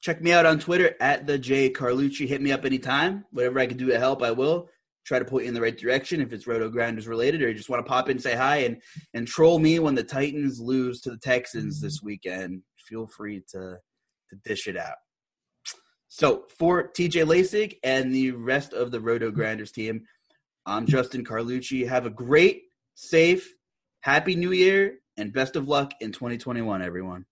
Check me out on Twitter at the J Carlucci. Hit me up anytime. Whatever I can do to help, I will. Try to point you in the right direction if it's RotoGrinders related, or you just want to pop in, say hi, and and troll me when the Titans lose to the Texans this weekend. Feel free to to dish it out. So for TJ Laessig and the rest of the RotoGrinders team, I'm Justin Carlucci. Have a great, safe, happy New Year, and best of luck in 2021, everyone.